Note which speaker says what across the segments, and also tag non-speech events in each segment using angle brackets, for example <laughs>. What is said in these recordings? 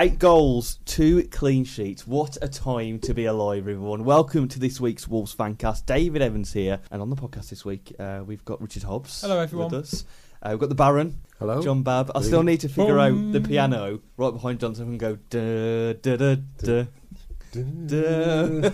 Speaker 1: Eight goals, two clean sheets. What a time to be alive, everyone. Welcome to this week's Wolves Fancast. David Evans here. And on the podcast this week, uh, we've got Richard Hobbs.
Speaker 2: Hello, everyone.
Speaker 1: With us. Uh, we've got the Baron,
Speaker 3: Hello.
Speaker 1: John Babb. I still need to figure out the piano right behind Johnson and go da da da da. Da.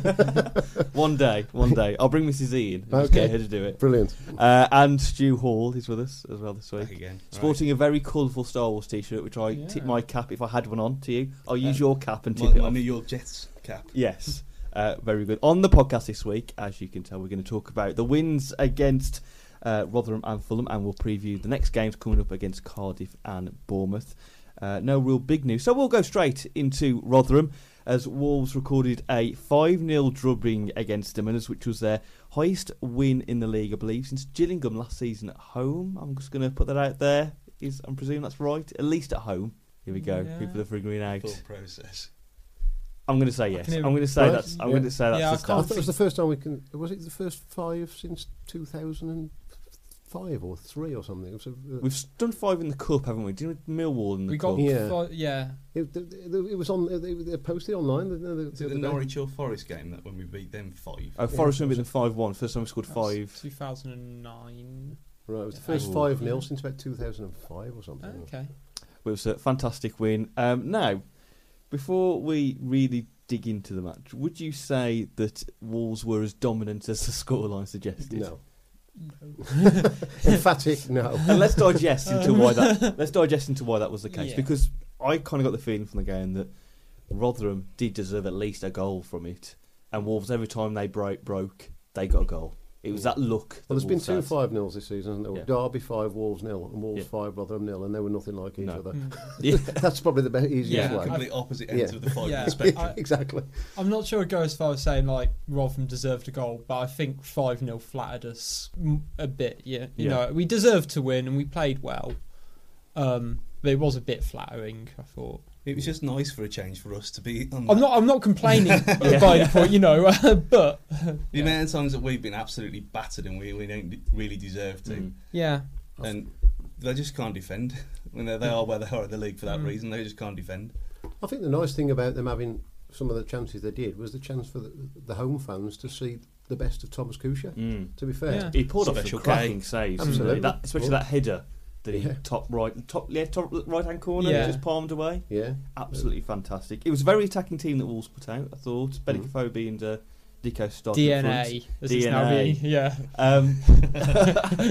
Speaker 1: <laughs> one day, one day. I'll bring Mrs. Ian. and Just get
Speaker 3: Okay.
Speaker 1: her to do it.
Speaker 3: Brilliant.
Speaker 1: Uh, and Stu Hall is with us as well this week.
Speaker 4: Back again.
Speaker 1: Sporting a very colourful Star Wars t-shirt, which I
Speaker 2: Yeah.
Speaker 1: tip my cap if I had one on to you. I'll use
Speaker 4: Uh,
Speaker 1: your cap and tip
Speaker 4: My,
Speaker 1: it
Speaker 4: my
Speaker 1: off.
Speaker 4: New York Jets cap.
Speaker 1: Yes, uh, very good. On the podcast this week, as you can tell, we're going to talk about the wins against uh, Rotherham and Fulham, and we'll preview the next games coming up against Cardiff and Bournemouth. Uh, no real big news, so we'll go straight into Rotherham as Wolves recorded a 5 0 drubbing against them, which was their highest win in the league, I believe, since Gillingham last season at home. I'm just going to put that out there. Is I'm presuming that's right, at least at home. Here we go.
Speaker 2: Yeah.
Speaker 1: People are figuring out.
Speaker 4: Full process.
Speaker 1: I'm going to say yes. I'm going to say
Speaker 3: Right.
Speaker 1: that's. I'm
Speaker 3: Yeah.
Speaker 1: going to say that's
Speaker 2: Yeah,
Speaker 1: the
Speaker 2: I.
Speaker 3: I thought it was the first time we can. Was it the first five since 2005 or three or something? It was a, uh,
Speaker 1: We've done five in the cup, haven't we? Did we Millwall in the
Speaker 2: We
Speaker 1: cup?
Speaker 2: got
Speaker 3: Yeah.
Speaker 2: fi- yeah.
Speaker 3: it, it, it was on. They, they posted online. The, the,
Speaker 4: Was it the
Speaker 3: other.
Speaker 4: Norwich or Forest game that when we beat them five?
Speaker 1: Oh, Forest yeah. beat them five one. First time we scored five.
Speaker 2: 2009.
Speaker 3: Right, it was the first
Speaker 1: Oh.
Speaker 3: five 0 since about 2005 or something.
Speaker 2: Okay.
Speaker 1: It was a fantastic win. Um, now, before we really dig into the match, would you say that Wolves were as dominant as the scoreline suggested?
Speaker 3: No, <laughs> emphatic no.
Speaker 1: And let's digest into why that. Let's digest into why that was the case
Speaker 2: Yeah.
Speaker 1: because I kind of got the feeling from the game that Rotherham did deserve at least a goal from it, and Wolves every time they broke, broke they got a goal. It was that look.
Speaker 3: Well, there's
Speaker 1: that
Speaker 3: been two
Speaker 1: had.
Speaker 3: five nils this season, hasn't there?
Speaker 1: Yeah.
Speaker 3: Derby five, Wolves nil, and Wolves
Speaker 1: Yeah.
Speaker 3: five, Rotherham nil, and they were nothing like each
Speaker 1: No.
Speaker 3: other.
Speaker 2: Mm. <laughs>
Speaker 1: Yeah.
Speaker 3: That's probably the be- easiest
Speaker 2: Yeah,
Speaker 3: way.
Speaker 4: Complete opposite ends
Speaker 3: Yeah.
Speaker 4: of the five
Speaker 2: Yeah.
Speaker 4: spectrum. <laughs>
Speaker 2: I-
Speaker 3: exactly.
Speaker 2: I'm not sure I'd go as far as saying like Rotherham deserved a goal, but I think 5 0 flattered us a bit. Yeah, you
Speaker 1: Yeah.
Speaker 2: know, we deserved to win and we played well, um, but it was a bit flattering. I thought.
Speaker 4: It was just nice for a change for us to be on
Speaker 2: I'm
Speaker 4: that.
Speaker 2: not. I'm not complaining
Speaker 1: Yeah. <laughs>
Speaker 2: by the point, you know, <laughs> but
Speaker 4: The
Speaker 2: yeah.
Speaker 4: amount of times that we've been absolutely battered and we, we don't really deserve to.
Speaker 1: Mm.
Speaker 2: yeah,
Speaker 4: And they just can't defend. <laughs> When they, they are where they are in the league for that
Speaker 2: Mm.
Speaker 4: reason. They just can't defend.
Speaker 3: I think the nice thing about them having some of the chances they did was the chance for the, the home fans to see the best of Thomas Kuszczak.
Speaker 1: Mm.
Speaker 3: To be fair,
Speaker 2: Yeah.
Speaker 1: He pulled off
Speaker 4: Special
Speaker 1: some cracking saves.
Speaker 3: Absolutely.
Speaker 1: That, especially that header that he
Speaker 3: Yeah.
Speaker 1: top right, top yeah, top right hand corner,
Speaker 2: Yeah.
Speaker 1: just palmed away.
Speaker 3: yeah,
Speaker 1: Absolutely fantastic. It was a very attacking team that Wolves put out. I thought
Speaker 3: Mm.
Speaker 1: Benik Afobe and uh, Dicko started up front.
Speaker 2: DNA as it's now
Speaker 1: DNA.
Speaker 2: being. Yeah.
Speaker 1: Um, <laughs>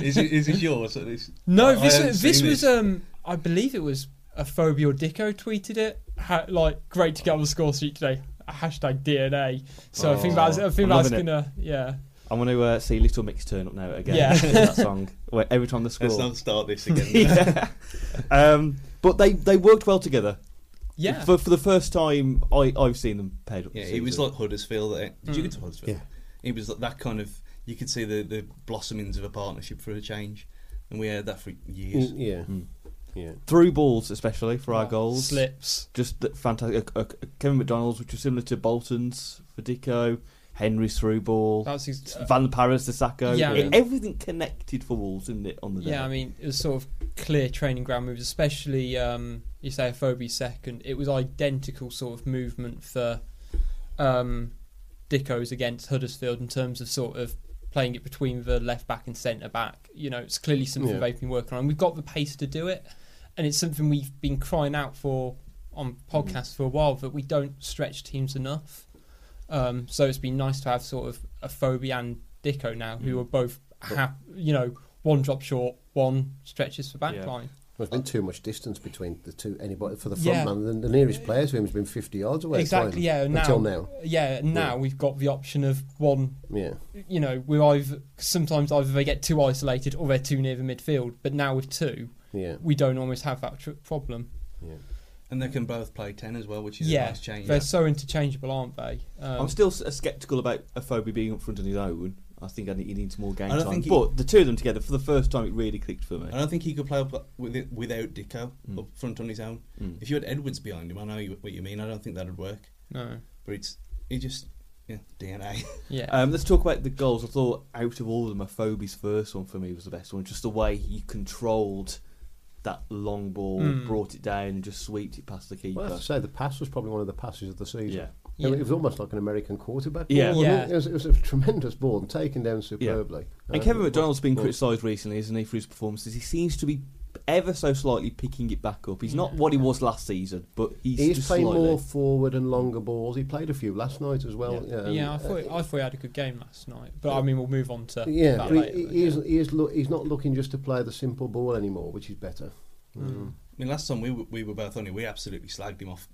Speaker 4: is, it, is it yours? At least?
Speaker 2: No,
Speaker 4: I
Speaker 2: this
Speaker 4: haven't
Speaker 2: was, this was
Speaker 4: it.
Speaker 2: um I believe it was Afobe or Dicko tweeted it. Ha- like great to get on the score sheet today. Hashtag DNA. So I think that's I think
Speaker 1: I'm
Speaker 2: that's gonna yeah
Speaker 1: I want to uh, see Little Mix turn up now again.
Speaker 2: Yeah.
Speaker 1: that song <laughs> where every time the score.
Speaker 4: Let's not start this again. <laughs>
Speaker 1: yeah. um, but they, they worked well together.
Speaker 2: yeah
Speaker 1: For, for the first time, I, I've seen them paired up.
Speaker 4: Yeah,
Speaker 1: this
Speaker 4: he was like Huddersfield. eh? Did you
Speaker 2: Mm.
Speaker 4: get to Huddersfield?
Speaker 3: Yeah.
Speaker 4: He was like that kind of. You could see the, the blossomings of a partnership for a change, and we had that for years.
Speaker 3: Mm, yeah,
Speaker 1: Mm.
Speaker 3: yeah.
Speaker 1: through balls, especially for our
Speaker 2: Oh,
Speaker 1: goals.
Speaker 2: slips.
Speaker 1: Just fantastic. Uh, uh, Kevin McDonald's, which was similar to Bolton's for Dicko. Henry's through ball.
Speaker 2: That's ex- uh,
Speaker 1: Van Paris to Sako.
Speaker 2: Yeah, I
Speaker 1: It-
Speaker 2: mean-
Speaker 1: everything connected for Wolves, isn't it? On the day.
Speaker 2: yeah. I mean it was sort of clear training ground moves, especially um you say Afobe second. It was identical sort of movement for um Dicko's against Huddersfield in terms of sort of playing it between the left back and centre back. You know, it's clearly something
Speaker 3: Yeah.
Speaker 2: they've been working on. We've got the pace to do it, and it's something we've been crying out for on podcasts for a while that we don't stretch teams enough. Um, so it's been nice to have sort of Afobe and Dicko now, who
Speaker 1: Mm.
Speaker 2: are both, ha- you know, one drop short, one stretches for back
Speaker 1: Yeah.
Speaker 2: line.
Speaker 3: There's been too much distance between the two. Anybody for the front
Speaker 2: Yeah.
Speaker 3: man, the, the nearest player to him has been 50 yards away.
Speaker 2: exactly.
Speaker 3: fine.
Speaker 2: Yeah. Now,
Speaker 3: Until now.
Speaker 2: Yeah. Now we've got the option of one.
Speaker 3: Yeah,
Speaker 2: You know, we either sometimes either they get too isolated or they're too near the midfield. But now with two,
Speaker 3: yeah,
Speaker 2: we don't always have that tr- problem.
Speaker 3: yeah.
Speaker 4: And they can both play ten as well, which is
Speaker 2: Yeah,
Speaker 4: a nice change.
Speaker 2: They're so interchangeable, aren't they? Um,
Speaker 1: I'm still s- sceptical about Afobe being up front on his own. I think I need, he needs more game
Speaker 4: I don't
Speaker 1: time.
Speaker 4: think he-
Speaker 1: but the two of them together, for the first time, it really clicked for me.
Speaker 4: I don't think he could play up with it without Dicko
Speaker 1: Mm.
Speaker 4: up front on his own.
Speaker 1: Mm.
Speaker 4: If you had Edwards behind him, I know you- what you mean. I don't think that'd work.
Speaker 2: no.
Speaker 4: But it's he just yeah DNA. <laughs>
Speaker 2: Yeah.
Speaker 1: Um, let's talk about the goals. I thought out of all of them, Afobe's first one for me was the best one. Just the way he controlled that long ball,
Speaker 2: Mm.
Speaker 1: brought it down, and just sweeped it past the keeper.
Speaker 3: Well, I have to say the pass was probably one of the passes of the season.
Speaker 1: yeah,
Speaker 2: Yeah.
Speaker 3: It was almost like an American quarterback.
Speaker 1: Yeah.
Speaker 3: ball, wasn't
Speaker 2: Yeah.
Speaker 3: It? It, was, it was a tremendous ball and taken down superbly.
Speaker 1: and
Speaker 3: Uh,
Speaker 1: Kevin McDonald's been
Speaker 3: but-
Speaker 1: criticised recently, isn't he, for his performances? He seems to be ever so slightly picking it back up. He's not
Speaker 2: Yeah.
Speaker 1: what he was last season, but he's,
Speaker 3: He's
Speaker 1: just
Speaker 3: playing
Speaker 1: slightly.
Speaker 3: more forward and longer balls. He played a few last night as well.
Speaker 1: Yeah.
Speaker 3: um,
Speaker 2: yeah, I
Speaker 3: uh,
Speaker 2: thought I thought he had a good game last night. But I mean, we'll move on to
Speaker 3: yeah,
Speaker 2: that
Speaker 3: but
Speaker 2: later.
Speaker 3: he, he, is,
Speaker 2: yeah.
Speaker 3: he is look, he's not looking just to play the simple ball anymore, which is better.
Speaker 2: Mm.
Speaker 3: Um,
Speaker 4: I mean, last time we were, we were both on it, we absolutely slagged him off.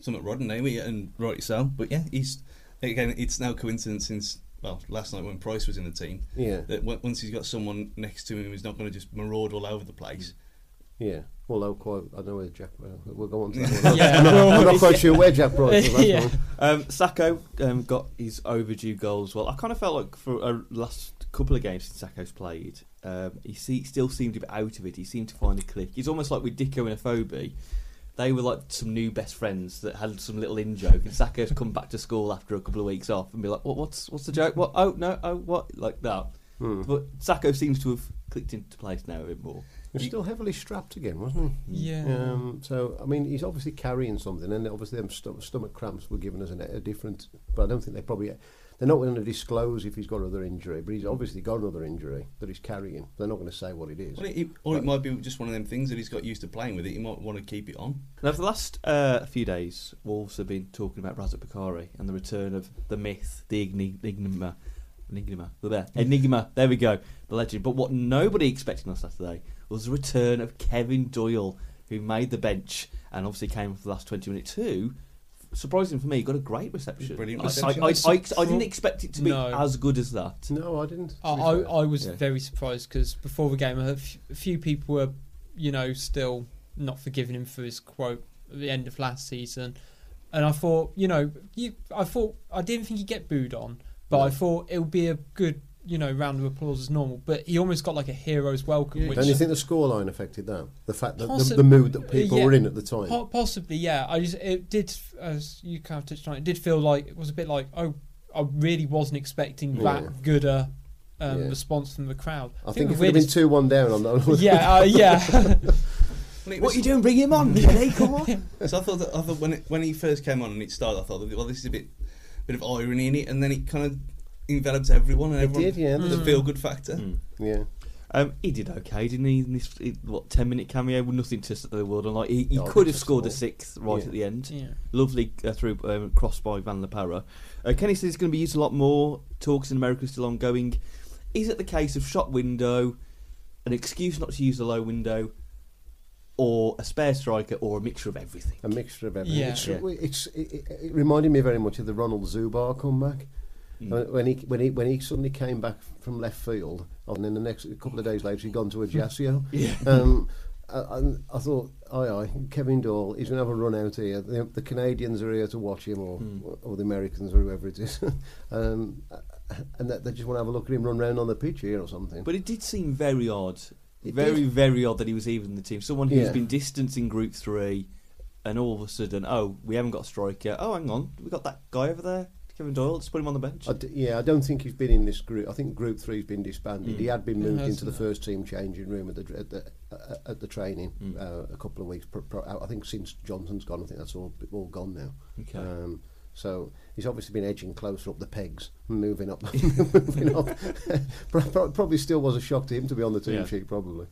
Speaker 4: Somewhat Rod and Amy, and rightly so. But yeah, he's again. It's no coincidence since well last night when Price was in the team
Speaker 3: yeah,
Speaker 4: that on- once he's got someone next to him who's not going to just maraud all over the place.
Speaker 3: yeah. Although quite, I don't know where Jack. Well, we'll go on to <laughs> that. one.
Speaker 2: Yeah.
Speaker 3: I'm, not, I'm not quite <laughs> sure where Jack Price was. That's
Speaker 2: Yeah.
Speaker 1: Um, Sako um, got his overdue goals. Well, I kind of felt like for uh, last couple of games since Sako's played, um, he see, still seemed a bit out of it. He seemed to find a click. He's almost like with Dicko in a Afobe. They were like some new best friends that had some little in joke, and Sako's come back to school after a couple of weeks off and be like, "What? What's what's the joke? What? Oh no! Oh what? Like that."
Speaker 3: Hmm.
Speaker 1: But Sako seems to have clicked into place now a bit more.
Speaker 3: He was still heavily strapped again, wasn't he?
Speaker 2: yeah.
Speaker 3: Um, so I mean, he's obviously carrying something, and obviously them sto- stomach cramps were giving us an, a different. But I don't think they probably they're not going to disclose if he's got another injury. But he's obviously got another injury that he's carrying. They're not going to say what it is.
Speaker 4: Well, it, or it might be just one of them things that he's got used to playing with it. He might want to keep it on.
Speaker 1: Now, for the last uh, few days, Wolves have been talking about Razak Boukari and the return of the myth, the igni- enigma, enigma, there, enigma. There we go, the legend. But what nobody expected on Saturday was the return of Kevin Doyle, who made the bench and obviously came for the last twenty minutes. Who, surprising for me, got a great reception.
Speaker 4: Brilliant
Speaker 1: I-
Speaker 4: reception.
Speaker 1: I, I, I, I didn't expect it to be
Speaker 2: No.
Speaker 1: as good as that.
Speaker 3: No, I didn't.
Speaker 2: I, I. I was
Speaker 1: Yeah.
Speaker 2: very surprised because before the game, a f- a few people were, you know, still not forgiving him for his quote at the end of last season, and I thought, you know, you, I thought I didn't think he'd get booed on, but
Speaker 3: No.
Speaker 2: I thought it would be a good, you know, round of applause as normal. But he almost got like a hero's welcome, which
Speaker 3: Don't you think the scoreline affected that? The fact that the,
Speaker 2: Possi-
Speaker 3: the mood that people
Speaker 2: yeah.
Speaker 3: were in at the time.
Speaker 2: Po- possibly, yeah. I just it did, as you kind of touched on, it did feel like it was a bit like, oh, I really wasn't expecting
Speaker 3: Yeah.
Speaker 2: that good a um,
Speaker 3: Yeah.
Speaker 2: response from the crowd.
Speaker 3: I think
Speaker 2: the
Speaker 3: if it had been two one down on that, <laughs>
Speaker 2: yeah, <laughs> uh, yeah.
Speaker 1: What
Speaker 4: was-
Speaker 1: are you doing? Bring him on, <laughs> Kenny. Come on.
Speaker 4: So I thought that I thought when it, when he first came on and it started, I thought, well, this is a bit bit of irony in it, and then it kind of enveloped everyone, and
Speaker 3: It
Speaker 4: everyone,
Speaker 3: did, yeah.
Speaker 4: The
Speaker 2: Mm.
Speaker 4: feel good factor.
Speaker 1: Mm.
Speaker 3: yeah.
Speaker 1: Um, he did okay, didn't he? In this what ten minute cameo with nothing to set the world on. Like he, he
Speaker 3: No,
Speaker 1: could have scored a sixth right
Speaker 3: Yeah.
Speaker 1: at the end.
Speaker 2: yeah.
Speaker 1: Lovely uh, through um, cross by Van La Parra. Uh, Kenny says it's going to be used a lot more. Talks in America are still ongoing. Is it the case of shot window, an excuse not to use the low window, or a spare striker, or a mixture of everything?
Speaker 3: A mixture of everything.
Speaker 2: Yeah.
Speaker 3: It's,
Speaker 1: Yeah.
Speaker 3: it's, it, it- it reminded me very much of the Ronald Zubar comeback.
Speaker 1: Mm.
Speaker 3: When- When he when he when he suddenly came back from left field, and then the next a couple of days later he'd gone to Ajaccio. <laughs>
Speaker 1: Yeah.
Speaker 3: um, I, and I thought, aye, aye, Kevin Doyle, he's going to have a run out here. The, the Canadians are here to watch him, or,
Speaker 1: Hmm.
Speaker 3: or the Americans, or whoever it is. <laughs> um, and that they just want to have a look at him run round on the pitch here or something.
Speaker 1: But it did seem very odd.
Speaker 3: It
Speaker 1: very,
Speaker 3: did.
Speaker 1: very odd that he was even in the team. Someone who's
Speaker 3: Yeah.
Speaker 1: been distanced in Group Three, and all of a sudden, oh, we haven't got a striker. Oh, hang on, we got that guy over there, Kevin Doyle. Let's put him on the bench.
Speaker 3: I d- yeah, I don't think he's been in this group. I think Group Three's been disbanded.
Speaker 1: Mm.
Speaker 3: He had been moved
Speaker 2: has,
Speaker 3: into the
Speaker 2: yeah.
Speaker 3: first team changing room at the at the, uh, at the training
Speaker 1: Mm.
Speaker 3: uh, a couple of weeks. Pro, pro, I think since Johnson's gone, I think that's all all gone now.
Speaker 1: okay.
Speaker 3: Um, so he's obviously been edging closer up the pegs, moving up, <laughs> moving up. <laughs> Pro- pro- probably still was a shock to him to be on the team
Speaker 1: Yeah.
Speaker 3: sheet. Probably.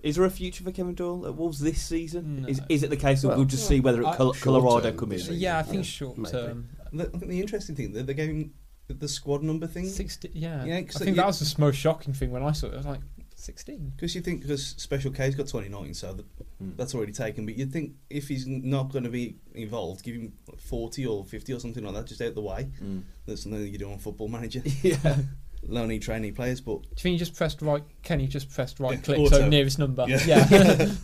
Speaker 1: Is there a future for Kevin Doyle at Wolves this season?
Speaker 2: No.
Speaker 1: Is, is it the case that
Speaker 3: Well,
Speaker 1: we'll just see whether
Speaker 2: I-
Speaker 1: Col- Colorado
Speaker 3: term
Speaker 1: come in?
Speaker 2: yeah, I think
Speaker 3: Yeah,
Speaker 2: short
Speaker 3: maybe.
Speaker 2: term.
Speaker 4: The, I think the interesting thing that they're going the squad number thing
Speaker 2: 60, yeah.
Speaker 4: Yeah,
Speaker 2: I think
Speaker 4: you-
Speaker 2: that was the most shocking thing when I saw it. I was like, 16?
Speaker 4: because you think because Special K's got 29, so that,
Speaker 1: Mm.
Speaker 4: that's already taken. But you'd think if he's not going to be involved, give him 40 or 50 or something like that, just out of the way.
Speaker 1: Mm.
Speaker 4: That's something that you do on Football Manager. <laughs>
Speaker 1: yeah. <laughs>
Speaker 4: Lonely trainee players, but
Speaker 2: Do you think you just pressed right? Kenny just pressed right
Speaker 4: Yeah,
Speaker 2: click,
Speaker 4: auto.
Speaker 2: so nearest number.
Speaker 4: Yeah.
Speaker 2: yeah. <laughs>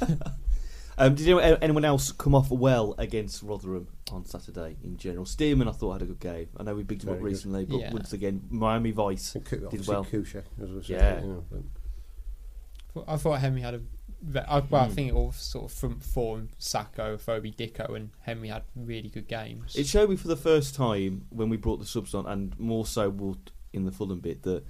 Speaker 1: Um, did anyone, anyone else come off well against Rotherham on Saturday in general? Stearman, I thought had a good game. I know we bigged him up
Speaker 3: Very good.
Speaker 1: recently, but
Speaker 2: Yeah.
Speaker 1: once again, Miami Vice.
Speaker 3: And
Speaker 1: Did
Speaker 3: obviously
Speaker 1: well.
Speaker 3: Kuszczak, as I said,
Speaker 1: Yeah.
Speaker 3: you know, but-
Speaker 2: I thought Henry had a. ve- I, well, I
Speaker 1: Mm.
Speaker 2: think it all sort of front four: Sako, Phoebe, Dicko, and Henry had really good games.
Speaker 1: It showed me for the first time when we brought the subs on, and more so Wool- in the Fulham bit, that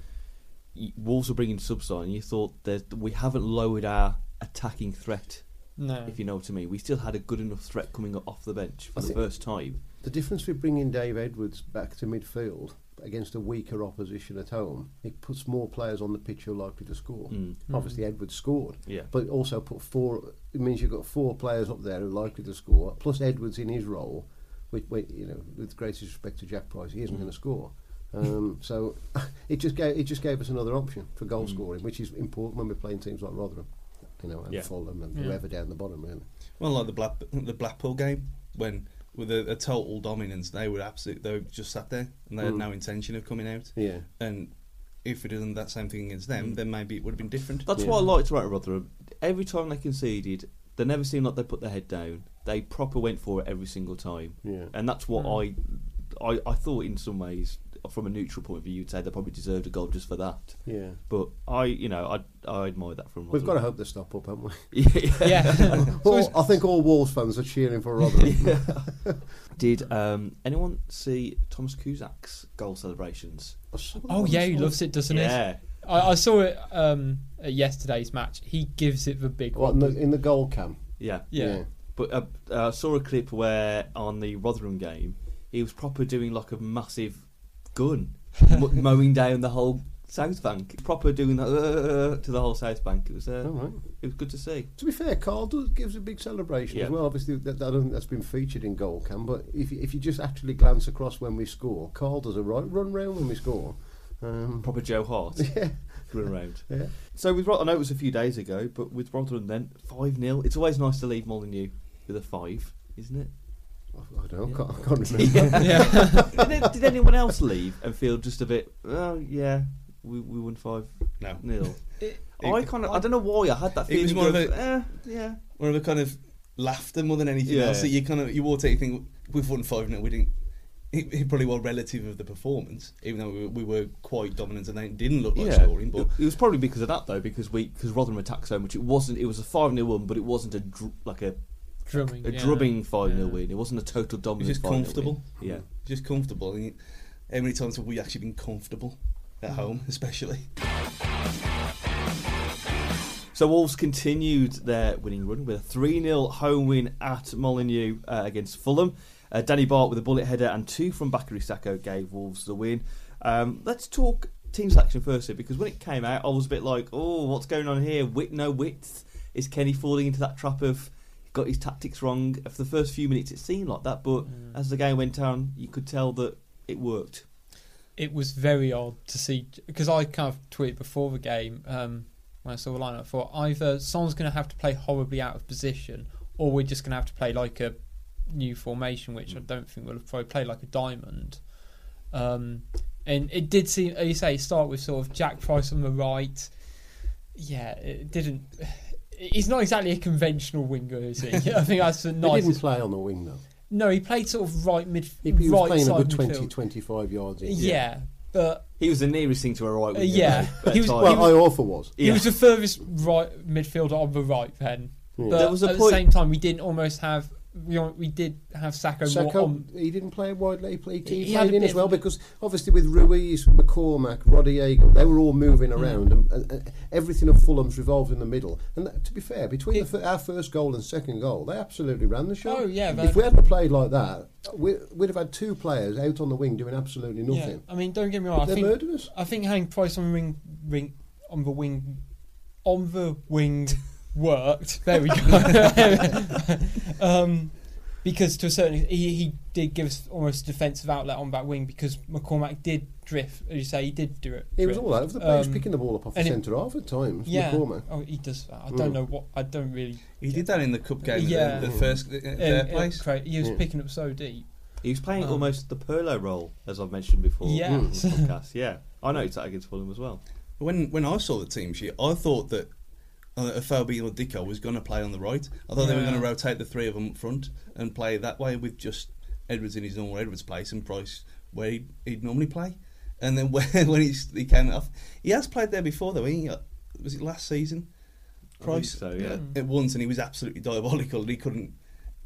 Speaker 1: y- Wolves were bringing subs on, and you thought that we haven't lowered our attacking threat
Speaker 2: No.
Speaker 1: if you know what I mean. We still had a good enough threat coming up off the bench for
Speaker 3: I
Speaker 1: the first time.
Speaker 3: The difference with bringing Dave Edwards back to midfield against a weaker opposition at home, it puts more players on the pitch who are likely to score.
Speaker 1: Mm.
Speaker 3: Obviously, Edwards scored,
Speaker 1: Yeah.
Speaker 3: but it also put four. It means you've got four players up there who are likely to score, plus Edwards in his role, which, which you know, with greatest respect to Jack Price, he isn't
Speaker 1: Mm.
Speaker 3: going to score. Um, <laughs> so <laughs> it just gave it just gave us another option for goal
Speaker 1: Mm.
Speaker 3: scoring, which is important when we're playing teams like Rotherham, you know, and
Speaker 1: Yeah.
Speaker 3: Fulham and
Speaker 2: Yeah.
Speaker 3: whoever down the bottom. Really,
Speaker 4: Well, like the Black the Blackpool game when with a, a total dominance, they were absolute. They were just sat there and they had
Speaker 3: Mm.
Speaker 4: no intention of coming out.
Speaker 3: yeah.
Speaker 4: And if we had done that same thing against them,
Speaker 1: Mm.
Speaker 4: then maybe it would have been different.
Speaker 1: That's
Speaker 3: Yeah.
Speaker 1: what I liked about Rotherham. Every time they conceded, they never seemed like they put their head down. They proper went for it every single time,
Speaker 3: Yeah.
Speaker 1: and that's what
Speaker 2: Mm.
Speaker 1: I, I, I thought in some ways, from a neutral point of view, you'd say they probably deserved a goal just for that.
Speaker 3: Yeah.
Speaker 1: But I, you know, I, I admire that from.
Speaker 3: We've got to
Speaker 1: Rotherham.
Speaker 3: hope they stop up, haven't we? <laughs>
Speaker 1: yeah.
Speaker 2: Yeah. <laughs>
Speaker 3: All, I think all Wolves fans are cheering for Rotherham. <laughs>
Speaker 1: Did um, anyone see Thomas Kuszczak's goal celebrations?
Speaker 3: I saw that
Speaker 2: oh yeah, he loves it, doesn't he?
Speaker 1: yeah.
Speaker 2: I, I saw it um, at yesterday's match. He gives it the big
Speaker 3: What, in,
Speaker 2: one.
Speaker 3: the, in the goal cam.
Speaker 1: Yeah.
Speaker 2: yeah.
Speaker 1: But uh, uh, I saw a clip where on the Rotherham game, he was proper doing like a massive gun, <laughs> m- mowing down the whole South Bank, proper doing that uh, to the whole South Bank. It was uh,
Speaker 3: All right.
Speaker 1: it was good to see.
Speaker 3: To be fair, Carl does, gives a big celebration
Speaker 1: Yeah.
Speaker 3: as well. Obviously, that, that has been featured in goal cam. But if you, if you just actually glance across when we score, Carl does a right run round when we score. Um,
Speaker 1: Proper Joe Hart <laughs>
Speaker 3: yeah,
Speaker 1: run around. <laughs>
Speaker 3: yeah.
Speaker 1: So with Rot- I know it was a few days ago, but with Rotherham then five 0 It's always nice to leave Molineux with a five, isn't it?
Speaker 3: I don't know.
Speaker 1: Yeah.
Speaker 3: Can't, I can't <laughs> remember.
Speaker 2: Yeah. <laughs>
Speaker 1: did, did anyone else leave and feel just a bit? Oh yeah, we we won five
Speaker 4: No,
Speaker 1: 0 <laughs>
Speaker 2: It-
Speaker 1: I kind of I don't know why I had that feeling.
Speaker 4: It
Speaker 1: feeling.
Speaker 4: was more of
Speaker 1: of,
Speaker 4: a-
Speaker 1: eh, yeah.
Speaker 4: one of the kind of laughter more than anything
Speaker 1: Yeah.
Speaker 4: else. That you kind of you walk out, you think we've won five 0 We didn't. It, it probably was relative of the performance, even though we, were- we were quite dominant and they didn't look like scoring. But
Speaker 1: it, it was probably because of that though, because we because Rotherham attacked so much. It wasn't. It was a five 0 one, but it wasn't a dr- like a,
Speaker 2: drumming.
Speaker 1: a
Speaker 2: yeah.
Speaker 1: drubbing five 0
Speaker 2: Yeah.
Speaker 1: win. It wasn't a total
Speaker 4: it
Speaker 1: dominant.
Speaker 4: was just comfortable.
Speaker 1: Win. Yeah.
Speaker 4: just comfortable. And you- how many times have we actually been comfortable at
Speaker 1: Mm.
Speaker 4: home, especially?
Speaker 1: So Wolves continued their winning run with a 3 0 home win at Molineux uh, against Fulham. Uh, Danny Batth with a bullet header and two from Bakary Sako gave Wolves the win. Um, let's talk team selection firstly, because when it came out, I was a bit like, oh, what's going on here? Wit, no width. Is Kenny falling into that trap of he got his tactics wrong? For the first few minutes, it seemed like that, but
Speaker 2: Mm.
Speaker 1: as the game went on, you could tell that it worked.
Speaker 2: it was very odd to see because I kind of tweeted before the game um, when I saw the lineup. I thought either someone's going to have to play horribly out of position, or we're just going to have to play like a new formation, which I don't think we'll probably play like a diamond. Um, and it did seem, as you say, start with sort of Jack Price on the right. Yeah, it didn't. He's not exactly a conventional winger, is he? <laughs> I think that's the
Speaker 3: He didn't play on the wing though.
Speaker 2: No, he played sort of right mid,
Speaker 3: He, he was playing a good 20, 25 yards in.
Speaker 2: Yeah, but
Speaker 1: He was the nearest thing to a right
Speaker 2: Uh,
Speaker 1: winger.
Speaker 2: yeah. He was-
Speaker 3: Well,
Speaker 2: He was-
Speaker 3: I offer was.
Speaker 2: He
Speaker 1: Yeah.
Speaker 2: was the furthest right midfielder on the right then.
Speaker 3: Yeah.
Speaker 2: But
Speaker 1: There was a
Speaker 2: at
Speaker 1: point-
Speaker 2: the same time, we didn't almost have. We, we did have Sako,
Speaker 3: Sako,
Speaker 2: on.
Speaker 3: he didn't play widely. He played, he
Speaker 2: He
Speaker 3: played in as well because obviously with Ruiz, McCormack, Rodallega, they were all moving
Speaker 2: Mm.
Speaker 3: around, and, and, and everything of Fulham's revolved in the middle. And that, to be fair, between
Speaker 2: It-
Speaker 3: the, our first goal and second goal, they absolutely ran the show.
Speaker 2: Oh yeah,
Speaker 3: if we hadn't played like that, we, we'd have had two players out on the wing doing absolutely
Speaker 2: yeah.
Speaker 3: nothing.
Speaker 2: I mean, don't get me wrong. I
Speaker 3: They're
Speaker 2: think
Speaker 3: murdering us.
Speaker 2: I think having Price on the wing, wing on the wing, on the wing worked. There we go. <laughs> um, because to a certain extent, he, he did give us almost a defensive outlet on that wing because McCormack did drift, as you say, he did do it.
Speaker 3: He was all over the place,
Speaker 2: Um,
Speaker 3: picking the ball up off the
Speaker 2: and it-
Speaker 3: centre half at times.
Speaker 2: Yeah.
Speaker 3: McCormack.
Speaker 2: Oh, he does that. I don't
Speaker 3: Mm.
Speaker 2: know what. I don't really.
Speaker 4: He did that in the cup game,
Speaker 2: Yeah.
Speaker 4: the, the first uh,
Speaker 2: in-
Speaker 4: their
Speaker 2: in
Speaker 4: place.
Speaker 2: cra- he was
Speaker 3: Yeah.
Speaker 2: picking up so deep.
Speaker 1: He was playing
Speaker 2: Um,
Speaker 1: almost the Pirlo role, as I've mentioned before.
Speaker 2: Yeah.
Speaker 1: on the podcast. Yeah, I noticed that against Fulham as well.
Speaker 4: When when I saw the team sheet, I thought that uh, Afobe or Dicko was going to play on the right. I thought they were going to rotate the three of them up front and play that way with just Edwards in his normal Edwards place and Price where he'd, he'd normally play. And then <laughs> when, when he, he came off, he has played there before though. He uh, was it last season?
Speaker 1: I think
Speaker 4: Price,
Speaker 1: so, yeah.
Speaker 4: At once, and he was absolutely diabolical. And he couldn't.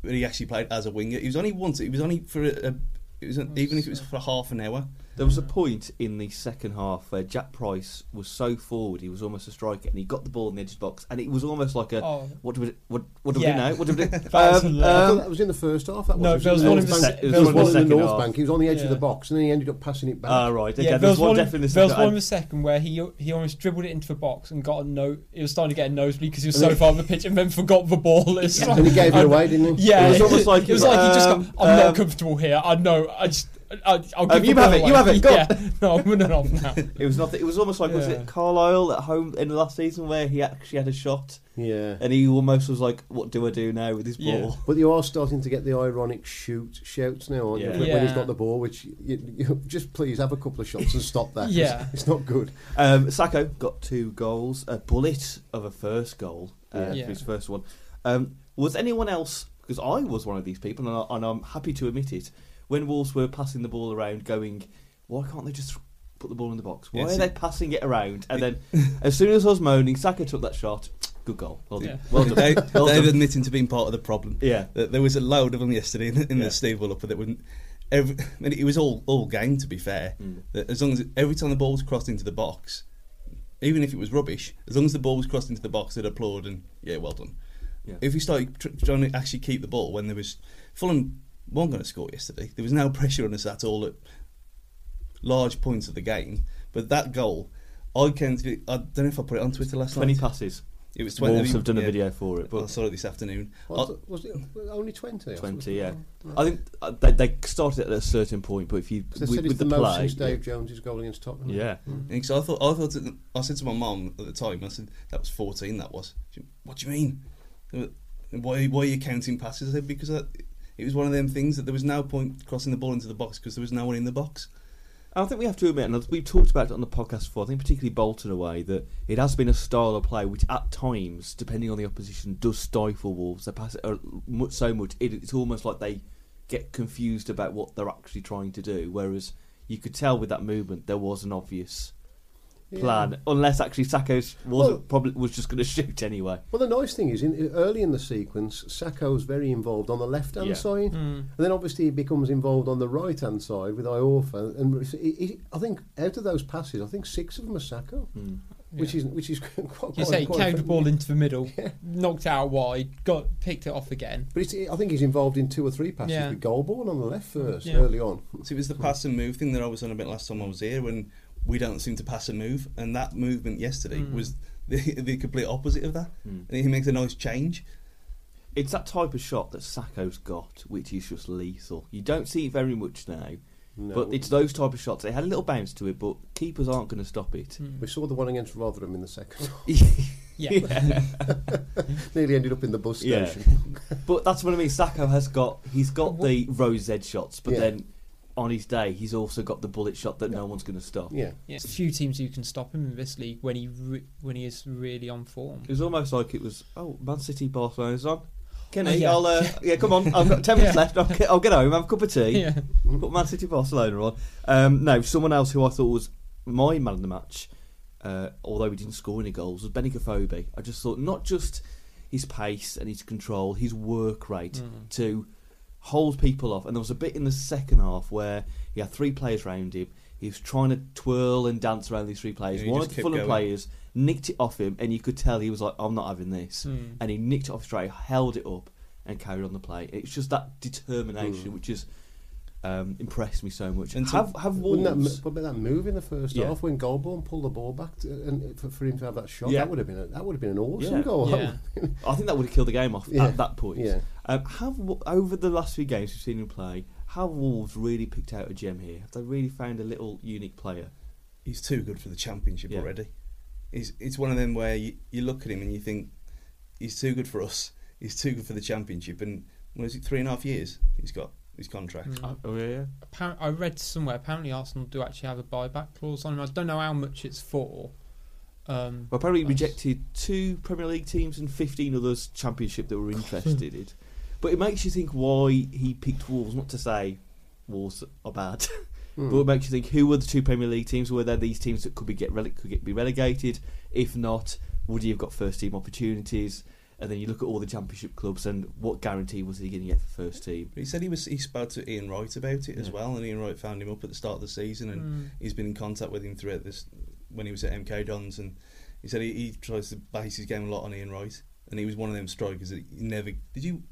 Speaker 4: He actually played as a winger. He was only once. It was only for a, a, It was an, even if it was for half an hour.
Speaker 1: There was a point in the second half where Jack Price was so forward, he was almost a striker, and he got the ball in the edge of the box, and it was almost like a
Speaker 2: Oh.
Speaker 1: what do we what what do
Speaker 2: Yeah.
Speaker 1: do now? What do we do? <laughs>
Speaker 2: That was
Speaker 1: Um.
Speaker 3: I thought
Speaker 1: um,
Speaker 3: that was in the first half. That
Speaker 2: No,
Speaker 3: was,
Speaker 2: there was
Speaker 3: in
Speaker 2: one in the
Speaker 3: North
Speaker 2: sec-
Speaker 3: Bank.
Speaker 1: there
Speaker 3: There
Speaker 1: was
Speaker 3: was
Speaker 1: one
Speaker 3: one in
Speaker 1: second
Speaker 3: the North
Speaker 1: half.
Speaker 3: Bank. He was on the edge of the box, and then he ended up passing it back.
Speaker 1: Ah, right. Okay,
Speaker 2: Yeah,
Speaker 1: there
Speaker 2: there
Speaker 1: was one
Speaker 2: in-
Speaker 1: in the
Speaker 2: there was
Speaker 1: second-
Speaker 2: one in the second where he he almost dribbled it into the box and got a no. He was starting to get a nosebleed because he was so far on the pitch and then forgot the ball. <laughs> It's like-
Speaker 3: and he gave it away, didn't he?
Speaker 2: Yeah,
Speaker 1: It was almost like
Speaker 2: it was like he just
Speaker 1: um,
Speaker 2: got. I'm
Speaker 1: um,
Speaker 2: not comfortable here. I know. I just. I, I'll give
Speaker 1: Um,
Speaker 2: the
Speaker 1: you
Speaker 2: ball
Speaker 1: have it, you have it, go on.
Speaker 2: Yeah, <laughs> no, I'm running off now.
Speaker 1: It was nothing. It was almost like was
Speaker 2: Yeah.
Speaker 1: it Carlisle at home in the last season where he actually had a shot
Speaker 3: Yeah.
Speaker 1: and he almost was like, "What do I do now with this
Speaker 2: Yeah.
Speaker 1: ball?"
Speaker 3: But you are starting to get the ironic shoot shouts now, aren't
Speaker 1: Yeah.
Speaker 3: you? When when he's
Speaker 2: Yeah.
Speaker 3: got the ball, which <laughs> you, you, just please have a couple of shots and stop that.
Speaker 2: Yeah.
Speaker 3: it's not good.
Speaker 1: Um, Sako got two goals, a bullet of a first goal uh,
Speaker 2: Yeah.
Speaker 1: for his first one. Um, was anyone else? Because I was one of these people, and, I, and I'm happy to admit it. When Wolves were passing the ball around, going, "Why can't they just put the ball in the box? Why are they passing it around?" And then, <laughs> as soon as I was moaning, Sako took that shot. Good goal. Well done.
Speaker 2: Yeah.
Speaker 1: Well done.
Speaker 4: They,
Speaker 1: Well
Speaker 4: they're
Speaker 1: done.
Speaker 4: admitting to being part of the problem.
Speaker 1: Yeah.
Speaker 4: There there was a load of them yesterday in, the- in
Speaker 1: Yeah.
Speaker 4: the Steve Upper that wouldn't. Every, I mean, it was all all game to be fair.
Speaker 1: Mm.
Speaker 4: That as long as every time the ball was crossed into the box, even if it was rubbish, as long as the ball was crossed into the box, they'd applaud and yeah, well done.
Speaker 1: Yeah.
Speaker 4: If you started tr- trying to actually keep the ball when there was Fulham weren't going to score yesterday, there was no <laughs> pressure on us at all at large points of the game. But that goal, I counted it. I don't know if I put it on Twitter last
Speaker 1: Twenty
Speaker 4: night.
Speaker 1: passes.
Speaker 4: It was twenty.
Speaker 1: Wolves have done a video for it,
Speaker 4: I saw it this afternoon.
Speaker 3: Was,
Speaker 4: I-
Speaker 3: it, was it only 20?
Speaker 1: 20, yeah. I think uh, they, they started at a certain point, but if you
Speaker 3: They
Speaker 1: with,
Speaker 3: said it's
Speaker 1: with
Speaker 3: the,
Speaker 1: the
Speaker 3: most
Speaker 1: play,
Speaker 3: since Dave Jones' goal against Tottenham.
Speaker 1: yeah,
Speaker 4: And so I thought, I thought, that- I said to my mum at the time, I said that was fourteen. That was. She What do you mean? Why, why are you counting passes? I said because that, it was one of them things that there was no point crossing the ball into the box because there was no one in the box.
Speaker 1: I think we have to admit, and we've talked about it on the podcast before. I think particularly Bolton away that it has been a style of play which, at times, depending on the opposition, does stifle Wolves. They pass it uh, so much it, it's almost like they get confused about what they're actually trying to do. Whereas you could tell with that movement there was an obvious
Speaker 3: Yeah.
Speaker 1: plan, unless actually Sako's wasn't
Speaker 3: Well-
Speaker 1: probably was just going to shoot anyway.
Speaker 3: Well, the nice thing is, in, early in the sequence, Sako's very involved on the left-hand
Speaker 1: Yeah.
Speaker 3: side,
Speaker 2: Mm.
Speaker 3: and then obviously he becomes involved on the right-hand side with Iorfa. And he, he, I think out of those passes, I think six of them are Sako,
Speaker 1: Mm.
Speaker 3: which is which is <laughs> quite.
Speaker 2: You
Speaker 3: quite-
Speaker 2: say he
Speaker 3: quite
Speaker 2: carried the ball into the middle, <laughs>
Speaker 3: Yeah.
Speaker 2: knocked it out wide, got picked it off again.
Speaker 3: But it's, I think he's involved in two or three passes
Speaker 2: Yeah.
Speaker 3: with goal ball on the left first
Speaker 2: Yeah.
Speaker 3: early on.
Speaker 4: So it was the pass and move thing that I was on a bit last time I was here when we don't seem to pass and move, and that movement yesterday
Speaker 2: Mm.
Speaker 4: was the, the complete opposite of that.
Speaker 1: Mm.
Speaker 4: And he makes a nice change.
Speaker 1: It's that type of shot that Sako's got, which is just lethal. You don't see it very much now,
Speaker 3: No.
Speaker 1: but it's those type of shots. They had a little bounce to it, but keepers aren't going to stop it.
Speaker 2: Mm.
Speaker 3: we saw the one against Rotherham in the second. <laughs>
Speaker 2: Yeah. <laughs> <laughs>
Speaker 3: Nearly ended up in the bus
Speaker 1: Yeah.
Speaker 3: station.
Speaker 1: But that's what I mean. Sako has got he's got the rose edge shots, but
Speaker 3: Yeah.
Speaker 1: then on his day he's also got the bullet shot that no one's going to stop.
Speaker 3: Yeah.
Speaker 2: Yeah, There's a few teams who can stop him in this league when he re- when he is really on form.
Speaker 1: It was almost like it was oh Man City Barcelona's on. Kenny,
Speaker 2: yeah.
Speaker 1: I'll uh, <laughs> yeah come on. I've got ten minutes
Speaker 2: Yeah.
Speaker 1: left. I'll get, I'll get home, have a cup of tea.
Speaker 2: Yeah.
Speaker 1: We'll put Man City Barcelona on. Um, no, someone else who I thought was my man of the match, uh, although he didn't score any goals, was Benik Afobe. I just thought not just his pace and his control, his work rate
Speaker 2: Mm.
Speaker 1: to hold people off. And there was a bit in the second half where he had three players around him. He was trying to twirl and dance around these three players.
Speaker 4: Yeah,
Speaker 1: One of the
Speaker 4: kept
Speaker 1: Fulham
Speaker 4: going.
Speaker 1: players nicked it off him, and you could tell he was like, "I'm not having this."
Speaker 2: Mm.
Speaker 1: And he nicked it off straight, held it up, and carried on the play. It's just that determination
Speaker 3: Mm.
Speaker 1: which has um, impressed me so much.
Speaker 4: And to-
Speaker 1: have have
Speaker 3: Wouldn't that,
Speaker 1: Wolves?
Speaker 3: what about that move in the first
Speaker 1: Yeah.
Speaker 3: half when Golbourne pulled the ball back to, and for, for him to have that shot?
Speaker 1: Yeah.
Speaker 3: That would have been a, that would have been an awesome
Speaker 1: Yeah.
Speaker 3: goal.
Speaker 2: Yeah. <laughs>
Speaker 1: I think that would have killed the game off
Speaker 3: Yeah.
Speaker 1: at that point.
Speaker 3: Yeah.
Speaker 1: Um, have over the last few games we've seen him play, have Wolves really picked out a gem here? Have they really found a little unique player?
Speaker 4: He's too good for the championship
Speaker 1: Yeah.
Speaker 4: already. He's, it's one of them where you, you look at him and you think he's too good for us. He's too good for the championship. And what is it, three and a half years he's got his contract.
Speaker 2: Mm.
Speaker 1: Oh yeah, yeah.
Speaker 2: Appar- I read somewhere apparently Arsenal do actually have a buyback clause on him. I don't know how much it's for. Um,
Speaker 1: Well, apparently he rejected two Premier League teams and 15 others Championship that were interested in. But it makes you think why he picked Wolves. Not to say Wolves are bad, <laughs>
Speaker 3: Hmm.
Speaker 1: but it makes you think who were the two Premier League teams? Were there these teams that could be get rele- could get, be relegated? If not, would he have got first team opportunities? and then you look at all the championship clubs, and what guarantee was he going to get for first team?
Speaker 4: He said he was he spoke to Ian Wright about it as well, and Ian Wright found him up at the start of the season, and
Speaker 2: Mm.
Speaker 4: he's been in contact with him throughout this when he was at MK Dons, and he said he, he tries to base his game a lot on Ian Wright, and he was one of them strikers that he never did you.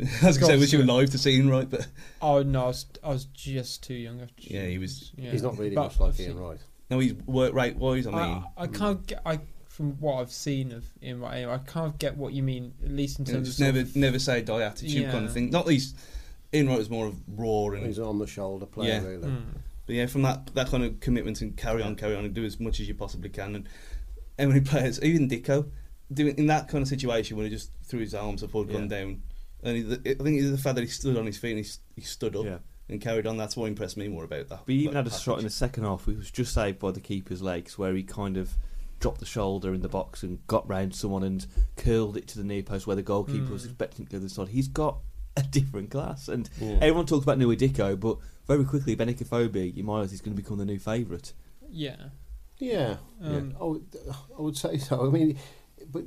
Speaker 4: <laughs> I was going to say, was you alive to see Ian Wright? But
Speaker 2: Oh no, I was, I was just too young. I just-
Speaker 4: Yeah, he was-
Speaker 2: yeah.
Speaker 3: He's not really
Speaker 2: But
Speaker 3: much like
Speaker 2: I've
Speaker 3: Ian
Speaker 2: seen-
Speaker 3: Wright.
Speaker 4: no, he's work rate wise. I mean,
Speaker 2: I, I can't get. I from what I've seen of Ian Wright, I can't get what you mean. At least in
Speaker 4: you know,
Speaker 2: terms
Speaker 4: just
Speaker 2: of
Speaker 4: never
Speaker 2: sort of-
Speaker 4: never say die attitude kind of thing. Not least Ian Wright was more of raw and
Speaker 3: He's on the shoulder player,
Speaker 4: Yeah.
Speaker 3: really.
Speaker 2: Mm.
Speaker 4: But yeah, from that that kind of commitment and carry on, carry on, and do as much as you possibly can. And how many <laughs> players, even Dicko, doing in that kind of situation when he just threw his arms up or gone
Speaker 1: Yeah.
Speaker 4: down. And he, I think the fact that he stood on his feet and he, he stood up
Speaker 1: Yeah.
Speaker 4: and carried on. That's what impressed me more about that.
Speaker 1: But he even had a shot in the second half. He was just saved by the keeper's legs, where he kind of dropped the shoulder in the box and got round someone and curled it to the near post where the goalkeeper was
Speaker 2: Mm.
Speaker 1: expecting to go to the side. He's got a different class, and
Speaker 3: Yeah.
Speaker 1: everyone talks about Nouha Dicko, but very quickly Benik Afobe, in my eyes, is going to become the new favourite.
Speaker 2: Yeah.
Speaker 3: Yeah,
Speaker 2: Um,
Speaker 3: I would, I would say so. I mean, but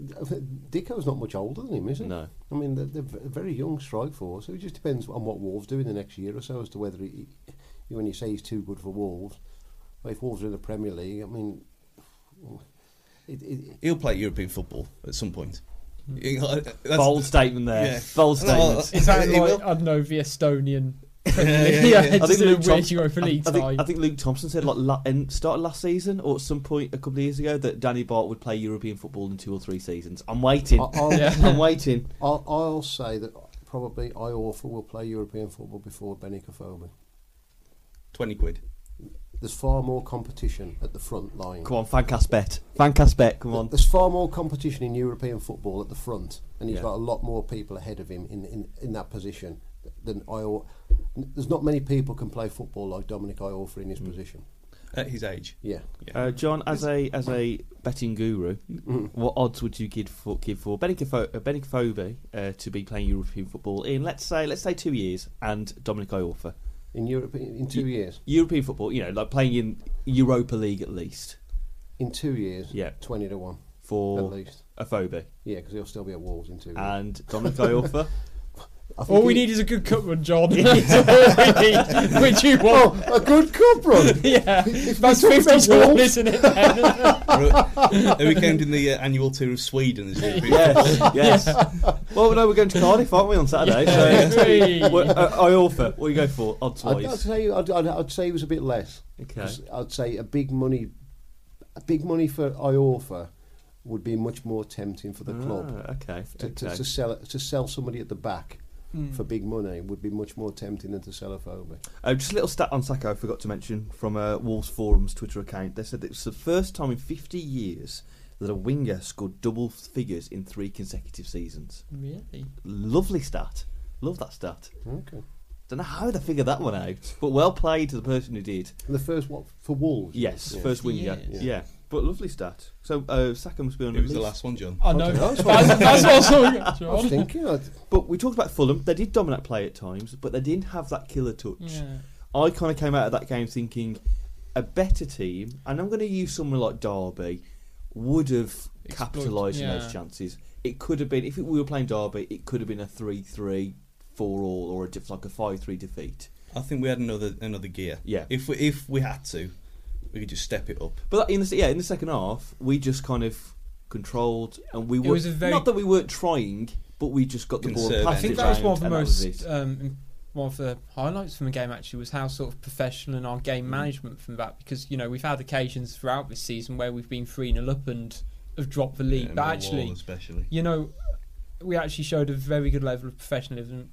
Speaker 3: Dicko's not much older than him, is he?
Speaker 1: No,
Speaker 3: I mean, they're, they're a very young strike force. So it just depends on what Wolves do in the next year or so as to whether he, when you say he's too good for Wolves, well, if Wolves are in the Premier League, I mean, it, it,
Speaker 4: He'll play European football at some point.
Speaker 2: Hmm.
Speaker 4: That's-
Speaker 1: bold statement there.
Speaker 4: yeah.
Speaker 1: Bold statement.
Speaker 2: Is that like. I don't know the Estonian? <laughs>
Speaker 4: Yeah, yeah,
Speaker 2: yeah,
Speaker 4: yeah.
Speaker 1: I think
Speaker 2: just in a
Speaker 1: Luke Thompson- I, I think, I think Luke Thompson said like la- in start of last season or at some point a couple of years ago that Danny Batth would play European football in two or three seasons. I'm waiting.
Speaker 3: I- I'll, <laughs>
Speaker 2: Yeah.
Speaker 1: I'm waiting.
Speaker 3: I'll, I'll say that probably Iorfa will play European football before Benny Benik Afobe.
Speaker 4: Twenty quid.
Speaker 3: There's far more competition at the front line.
Speaker 1: Come on, Fancast bet. Fancast bet. Come on.
Speaker 3: There's far more competition in European football at the front, and he's
Speaker 1: Yeah.
Speaker 3: got a lot more people ahead of him in, in, in that position than Ior. There's not many people can play football like Dominic Iorfa in his
Speaker 1: Mm.
Speaker 3: position.
Speaker 4: At his age.
Speaker 3: Yeah.
Speaker 4: Yeah.
Speaker 1: Uh, John, as a as a betting guru,
Speaker 3: Mhm.
Speaker 1: what odds would you give for give for Benicopho- uh, uh, to be playing European football in let's say let's say two years and Dominic Iorfa
Speaker 3: In Europe, in two
Speaker 1: Ye-
Speaker 3: years,
Speaker 1: European football, you know, like playing in Europa League at least
Speaker 3: in two years,
Speaker 1: Yeah.
Speaker 3: twenty to one
Speaker 1: for
Speaker 3: at
Speaker 1: least. Afobe
Speaker 3: Yeah, because he'll still be at Wolves in two years.
Speaker 1: and Dominic Iorfa. <laughs>
Speaker 3: I think
Speaker 2: All we
Speaker 3: he-
Speaker 2: need is a good cup run, John. <laughs> <laughs> That's all we need. Which you want?
Speaker 3: Oh, a good cup run. <laughs>
Speaker 2: Yeah,
Speaker 3: If
Speaker 2: that's
Speaker 3: we
Speaker 2: fifty to one, isn't it? then?
Speaker 4: Are we counting the uh, annual tour of Sweden as European
Speaker 1: yes, yes. Well, no, we're going to Cardiff, aren't we, on Saturday? So,
Speaker 2: Hey.
Speaker 1: well, uh, Iorfa, what do you go for odds
Speaker 3: I'd, I'd say I'd, I'd, I'd say he was a bit less.
Speaker 1: Okay.
Speaker 3: 'Cause I'd say a big money, a big money for Iorfa would be much more tempting for the club.
Speaker 1: Ah, okay.
Speaker 3: To, to,
Speaker 1: okay.
Speaker 3: to sell to sell somebody at the back
Speaker 2: Mm.
Speaker 3: for big money would be much more tempting than to sell Afobe.
Speaker 1: Uh, just a little stat on Sako I forgot to mention from uh, Wolves Forum's Twitter account. They said that it was the first time in 50 years that a winger scored double figures in three consecutive seasons.
Speaker 2: Really?
Speaker 1: Lovely stat. Love that stat.
Speaker 3: Okay.
Speaker 1: Don't know how they figured that one out, but well played to the person who did.
Speaker 3: The first what for Wolves?
Speaker 1: Yes,
Speaker 3: Yeah.
Speaker 1: first winger.
Speaker 2: Yes.
Speaker 1: Yeah.
Speaker 3: Yeah.
Speaker 1: But lovely stat. So uh, Sako must be on
Speaker 4: It was the last one, John. <laughs> <laughs>
Speaker 2: I know. That's,
Speaker 3: that's fine.
Speaker 2: what I
Speaker 3: was thinking. I'd,
Speaker 1: But we talked about Fulham. They did dominate play at times, but they didn't have that killer touch.
Speaker 2: Yeah.
Speaker 1: I kind of came out of that game thinking a better team, and I'm going to use someone like Derby, would have
Speaker 2: Exploit-
Speaker 1: capitalised on
Speaker 2: yeah.
Speaker 1: those chances. It could have been if we were playing Derby, it could have been a three-three, four-all, or a, like a five-three defeat.
Speaker 4: I think we had another another gear.
Speaker 1: Yeah.
Speaker 4: If we if we had to, we could just step it up.
Speaker 1: But in the yeah, in the second half, we just kind of controlled, and we were
Speaker 2: very-
Speaker 1: not that we weren't trying, but we just got the ball.
Speaker 2: I think that was one of the
Speaker 1: and that was
Speaker 2: most um, one of the highlights from the game. Actually, was how sort of professional and our game
Speaker 1: Mm.
Speaker 2: management from that. Because you know we've had occasions throughout this season where we've been three 0 up and have dropped the lead,
Speaker 4: Yeah,
Speaker 2: but actually,
Speaker 4: especially.
Speaker 2: you know, we actually showed a very good level of professionalism.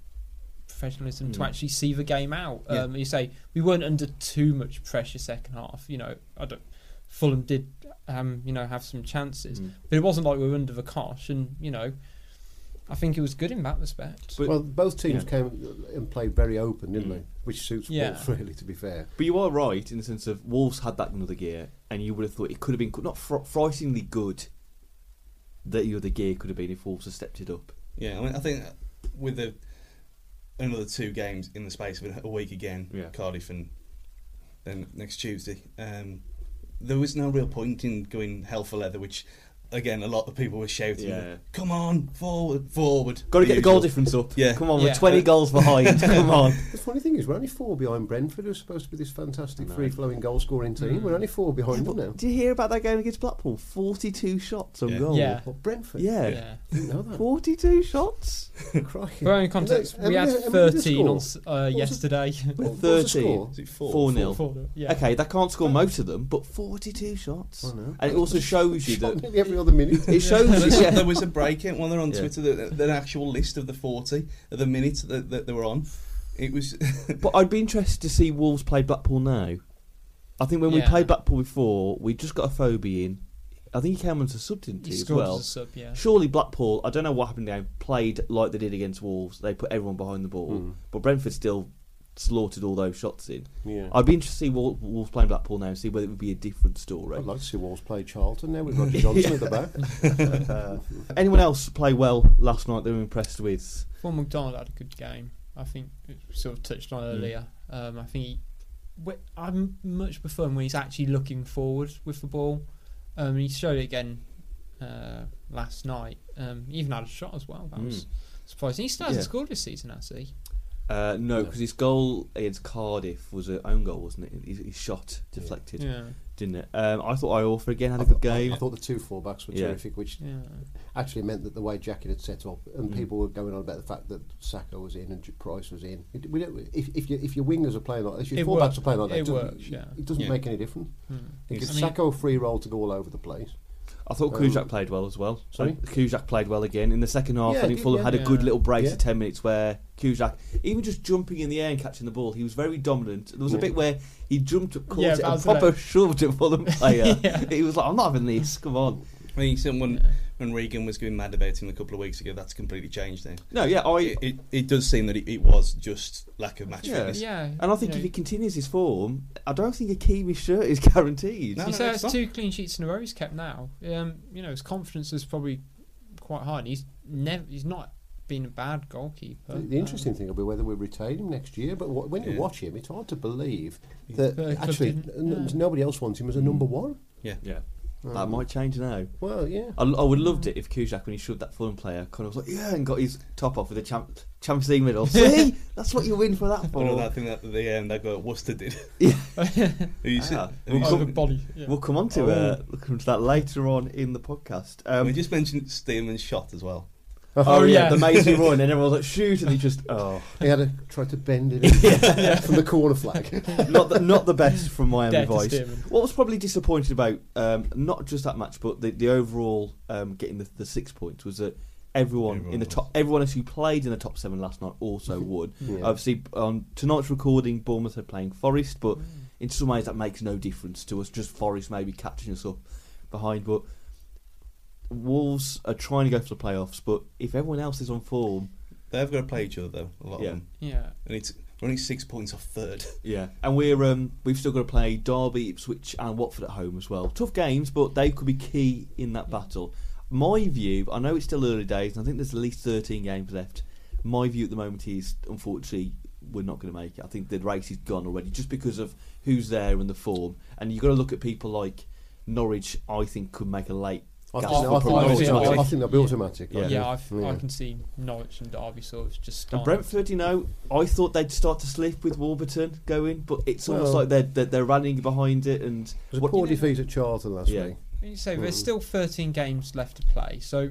Speaker 2: Professionalism to
Speaker 1: Mm.
Speaker 2: actually see the game out.
Speaker 4: Yeah.
Speaker 2: Um, you say we weren't under too much pressure second half. You know, I don't. Fulham did, um, you know, have some chances,
Speaker 1: Mm.
Speaker 2: but it wasn't like we were under the cosh. And you know, I think it was good in that respect.
Speaker 1: But-
Speaker 3: well, both teams
Speaker 1: yeah.
Speaker 3: came and played very open, didn't
Speaker 1: Mm.
Speaker 3: they? Which suits
Speaker 2: Yeah.
Speaker 3: Wolves, <laughs> really, to be fair.
Speaker 1: But you are right in the sense of Wolves had that another gear, and you would have thought it could have been not fr- frighteningly good. That the other gear could have been if Wolves had stepped it up.
Speaker 4: Yeah, I mean, I think with the another two games in the space of a week again,
Speaker 1: Yeah.
Speaker 4: Cardiff and then next Tuesday, um, there was no real point in going hell for leather, which again, a lot of people were shouting,
Speaker 1: Yeah.
Speaker 4: "Come on, forward, forward!"
Speaker 1: Got to get the goal
Speaker 4: Usual.
Speaker 1: difference up.
Speaker 4: Yeah.
Speaker 1: Come on,
Speaker 2: Yeah.
Speaker 1: we're 20 goals behind. <laughs> Come on.
Speaker 3: The funny thing is, we're only four behind Brentford, who's supposed to be this fantastic free-flowing goal-scoring team.
Speaker 2: Mm.
Speaker 3: We're only four behind them now.
Speaker 1: Did you hear about that game against Blackpool? 42 shots on
Speaker 4: Yeah.
Speaker 1: goal.
Speaker 2: Yeah.
Speaker 3: What Brentford?
Speaker 1: Yeah.
Speaker 2: Yeah.
Speaker 3: didn't know that.
Speaker 1: 42 shots? <laughs>
Speaker 3: Crikey.
Speaker 2: For own context,
Speaker 3: And
Speaker 2: we had
Speaker 3: and then the
Speaker 2: 13 on
Speaker 3: score.
Speaker 2: s- uh, yesterday. <laughs>
Speaker 3: What was the
Speaker 1: 13.
Speaker 3: score?
Speaker 4: Is it four?
Speaker 1: 4 0.
Speaker 2: Four- yeah.
Speaker 1: Okay, they can't score most of them, but 42 shots.
Speaker 3: I know.
Speaker 1: And it also shows you
Speaker 3: Shot
Speaker 1: that.
Speaker 3: nearly every other minute.
Speaker 1: It shows
Speaker 4: there, was.
Speaker 1: Yeah.
Speaker 4: there was a break in when they're on
Speaker 1: Yeah.
Speaker 4: Twitter, the, the actual list of the 40, of the minutes that, that they were on. It was. <laughs>
Speaker 1: But I'd be interested to see Wolves play Blackpool now. I think when we played Blackpool before, we just got Afobe in. I think he came on as a sub, didn't
Speaker 2: He
Speaker 1: he, as well?
Speaker 2: as a sub, yeah.
Speaker 1: Surely Blackpool, I don't know what happened now, played like they did against Wolves. They put everyone behind the ball.
Speaker 3: Mm.
Speaker 1: But Brentford still slaughtered all those shots in.
Speaker 3: Yeah.
Speaker 1: I'd be interested to see Wol- Wolves playing Blackpool now and see whether it would be a different story.
Speaker 3: I'd like to see Wolves play Charlton now with Roger Johnson at the back.
Speaker 1: Uh, <laughs> anyone else play well last night they were impressed with?
Speaker 2: Paul McDonald had a good game. I think it sort of touched on
Speaker 1: Mm.
Speaker 2: earlier. Um, I think he, I'm much prefer him when he's actually looking forward with the ball. Um, he showed it again uh, last night. Um, he even had a shot as well. That was
Speaker 1: Mm.
Speaker 2: surprising. He still hasn't
Speaker 1: Yeah.
Speaker 2: scored this season, has he?
Speaker 1: Uh, no,
Speaker 3: No.
Speaker 1: because his goal against Cardiff was an own goal, wasn't it? His, his shot deflected,
Speaker 2: Yeah.
Speaker 1: didn't it? Um, I thought Iorfa again had a
Speaker 3: I
Speaker 1: good
Speaker 3: thought- I-
Speaker 1: game.
Speaker 3: I thought the two fullbacks were
Speaker 1: Yeah.
Speaker 3: terrific, which
Speaker 2: Yeah.
Speaker 3: actually meant that the way Jackett had set up, and
Speaker 1: Mm.
Speaker 3: people were going on about the fact that Sako was in and Price was in. It, we don't, if, if, you, if your wingers are playing like if your
Speaker 2: It
Speaker 3: fullbacks
Speaker 2: works.
Speaker 3: are playing like that,
Speaker 2: It
Speaker 3: doesn't-
Speaker 2: works, yeah.
Speaker 3: it doesn't
Speaker 4: Yeah.
Speaker 3: make any difference.
Speaker 2: Hmm.
Speaker 3: It gives
Speaker 2: I mean-
Speaker 3: Sacco a free roll to go all over the place.
Speaker 1: I thought
Speaker 3: Um,
Speaker 1: Kuszczak played well as well.
Speaker 3: sorry?
Speaker 1: Kuszczak played well again in the second half.
Speaker 3: Yeah,
Speaker 1: I think
Speaker 3: did-
Speaker 1: Fulham
Speaker 3: yeah.
Speaker 1: had a good little break
Speaker 3: Yeah.
Speaker 1: of ten minutes where Kuszczak, even just jumping in the air and catching the ball, he was very dominant. There was a bit where he jumped up, caught
Speaker 2: Yeah, <laughs>
Speaker 1: it, and
Speaker 2: was
Speaker 1: proper
Speaker 2: it.
Speaker 1: shoved a Fulham player.
Speaker 2: Yeah.
Speaker 1: He was like, "I'm not having this. Come on."
Speaker 4: I think someone,
Speaker 2: Yeah.
Speaker 4: When Regan was going mad about him a couple of weeks ago, that's completely changed now.
Speaker 1: No, yeah, I
Speaker 4: It, it, it does seem that it, it was just lack of match
Speaker 1: Yeah.
Speaker 4: fitness.
Speaker 2: Yeah.
Speaker 1: and I think
Speaker 2: you
Speaker 1: if
Speaker 2: know,
Speaker 1: he continues his form, I don't think a Kiwi shirt is <laughs> guaranteed.
Speaker 4: No,
Speaker 2: he
Speaker 4: no,
Speaker 2: says
Speaker 4: it's not.
Speaker 2: two clean sheets in a row he's kept now. Um, you know, his confidence is probably quite high. And he's never, he's not been a bad goalkeeper.
Speaker 3: The, the interesting thing will be whether we retain him next year. But wh- when you watch him, it's hard to believe that actually n-
Speaker 2: yeah.
Speaker 3: nobody else wants him as a
Speaker 1: Mm.
Speaker 3: number one.
Speaker 1: Yeah, that
Speaker 3: Um,
Speaker 1: might change now.
Speaker 3: Well, yeah.
Speaker 1: I, I would have loved it if Kuszczak, when he shoved that Fulham player, kind of was like, yeah, and got his top off with a champ, Champions League medal. <laughs> See, that's what you win for that <laughs>
Speaker 4: One of
Speaker 1: for.
Speaker 4: that thing that the um, that guy Worcester did. <laughs>
Speaker 1: Yeah.
Speaker 4: Who said-
Speaker 1: Ah, we'll
Speaker 2: oh,
Speaker 4: said-
Speaker 2: the
Speaker 1: come-
Speaker 2: body. Yeah.
Speaker 1: We'll come on to uh, we'll come to that later on in the podcast. Um,
Speaker 4: we just mentioned Stearman's shot as well.
Speaker 1: Oh,
Speaker 2: Oh,
Speaker 1: yeah,
Speaker 2: yeah.
Speaker 1: the amazing run, and everyone's like, shoot, and he just oh,
Speaker 3: He had to try to bend it <laughs> in from the corner flag. <laughs>
Speaker 1: not the, not the best from Miami
Speaker 2: Dead to
Speaker 1: Vice. What was probably disappointed about um, not just that match, but the, the overall um, getting the, the six points was that everyone,
Speaker 4: Everyone
Speaker 1: in the
Speaker 4: was.
Speaker 1: top, everyone else who played in the top seven last night also <laughs> won.
Speaker 3: Yeah.
Speaker 1: Obviously, on tonight's recording, Bournemouth are playing Forest, but in some ways that makes no difference to us. Just Forest maybe catching us up behind, but Wolves are trying to go for the playoffs. But if everyone else is on form,
Speaker 4: They've got to play each other though. A lot
Speaker 1: Yeah.
Speaker 4: of them,
Speaker 2: Yeah.
Speaker 4: and it's we're only six points off third. <laughs>
Speaker 1: yeah, and we're um, we've still got to play Derby, Ipswich, and Watford at home as well. Tough games, but they could be key in that battle. My view, I know it's still early days, and I think there's at least 13 games left. My view at the moment is, unfortunately, we're not going to make it. I think the race is gone already, just because of who's there and the form. And you've got to look at people like Norwich. I think could make a late.
Speaker 3: I think,
Speaker 1: Gas
Speaker 3: I,
Speaker 1: for
Speaker 3: think,
Speaker 1: promotion.
Speaker 3: I, think, I
Speaker 2: Yeah.
Speaker 3: think they'll be automatic.
Speaker 1: Yeah.
Speaker 2: Yeah,
Speaker 3: I
Speaker 2: I've,
Speaker 3: think.
Speaker 2: I can see Norwich and Derby sort of just
Speaker 1: And. Brentford, you know, I thought they'd start to slip with Warburton going, but it's almost
Speaker 3: Well-
Speaker 1: like they're, they're they're running behind it. And
Speaker 3: It was a
Speaker 1: what-
Speaker 3: poor
Speaker 2: you know-
Speaker 3: defeat at Charlton last
Speaker 1: Yeah.
Speaker 3: week.
Speaker 2: You say there's
Speaker 3: Mm.
Speaker 2: still 13 games left to play. So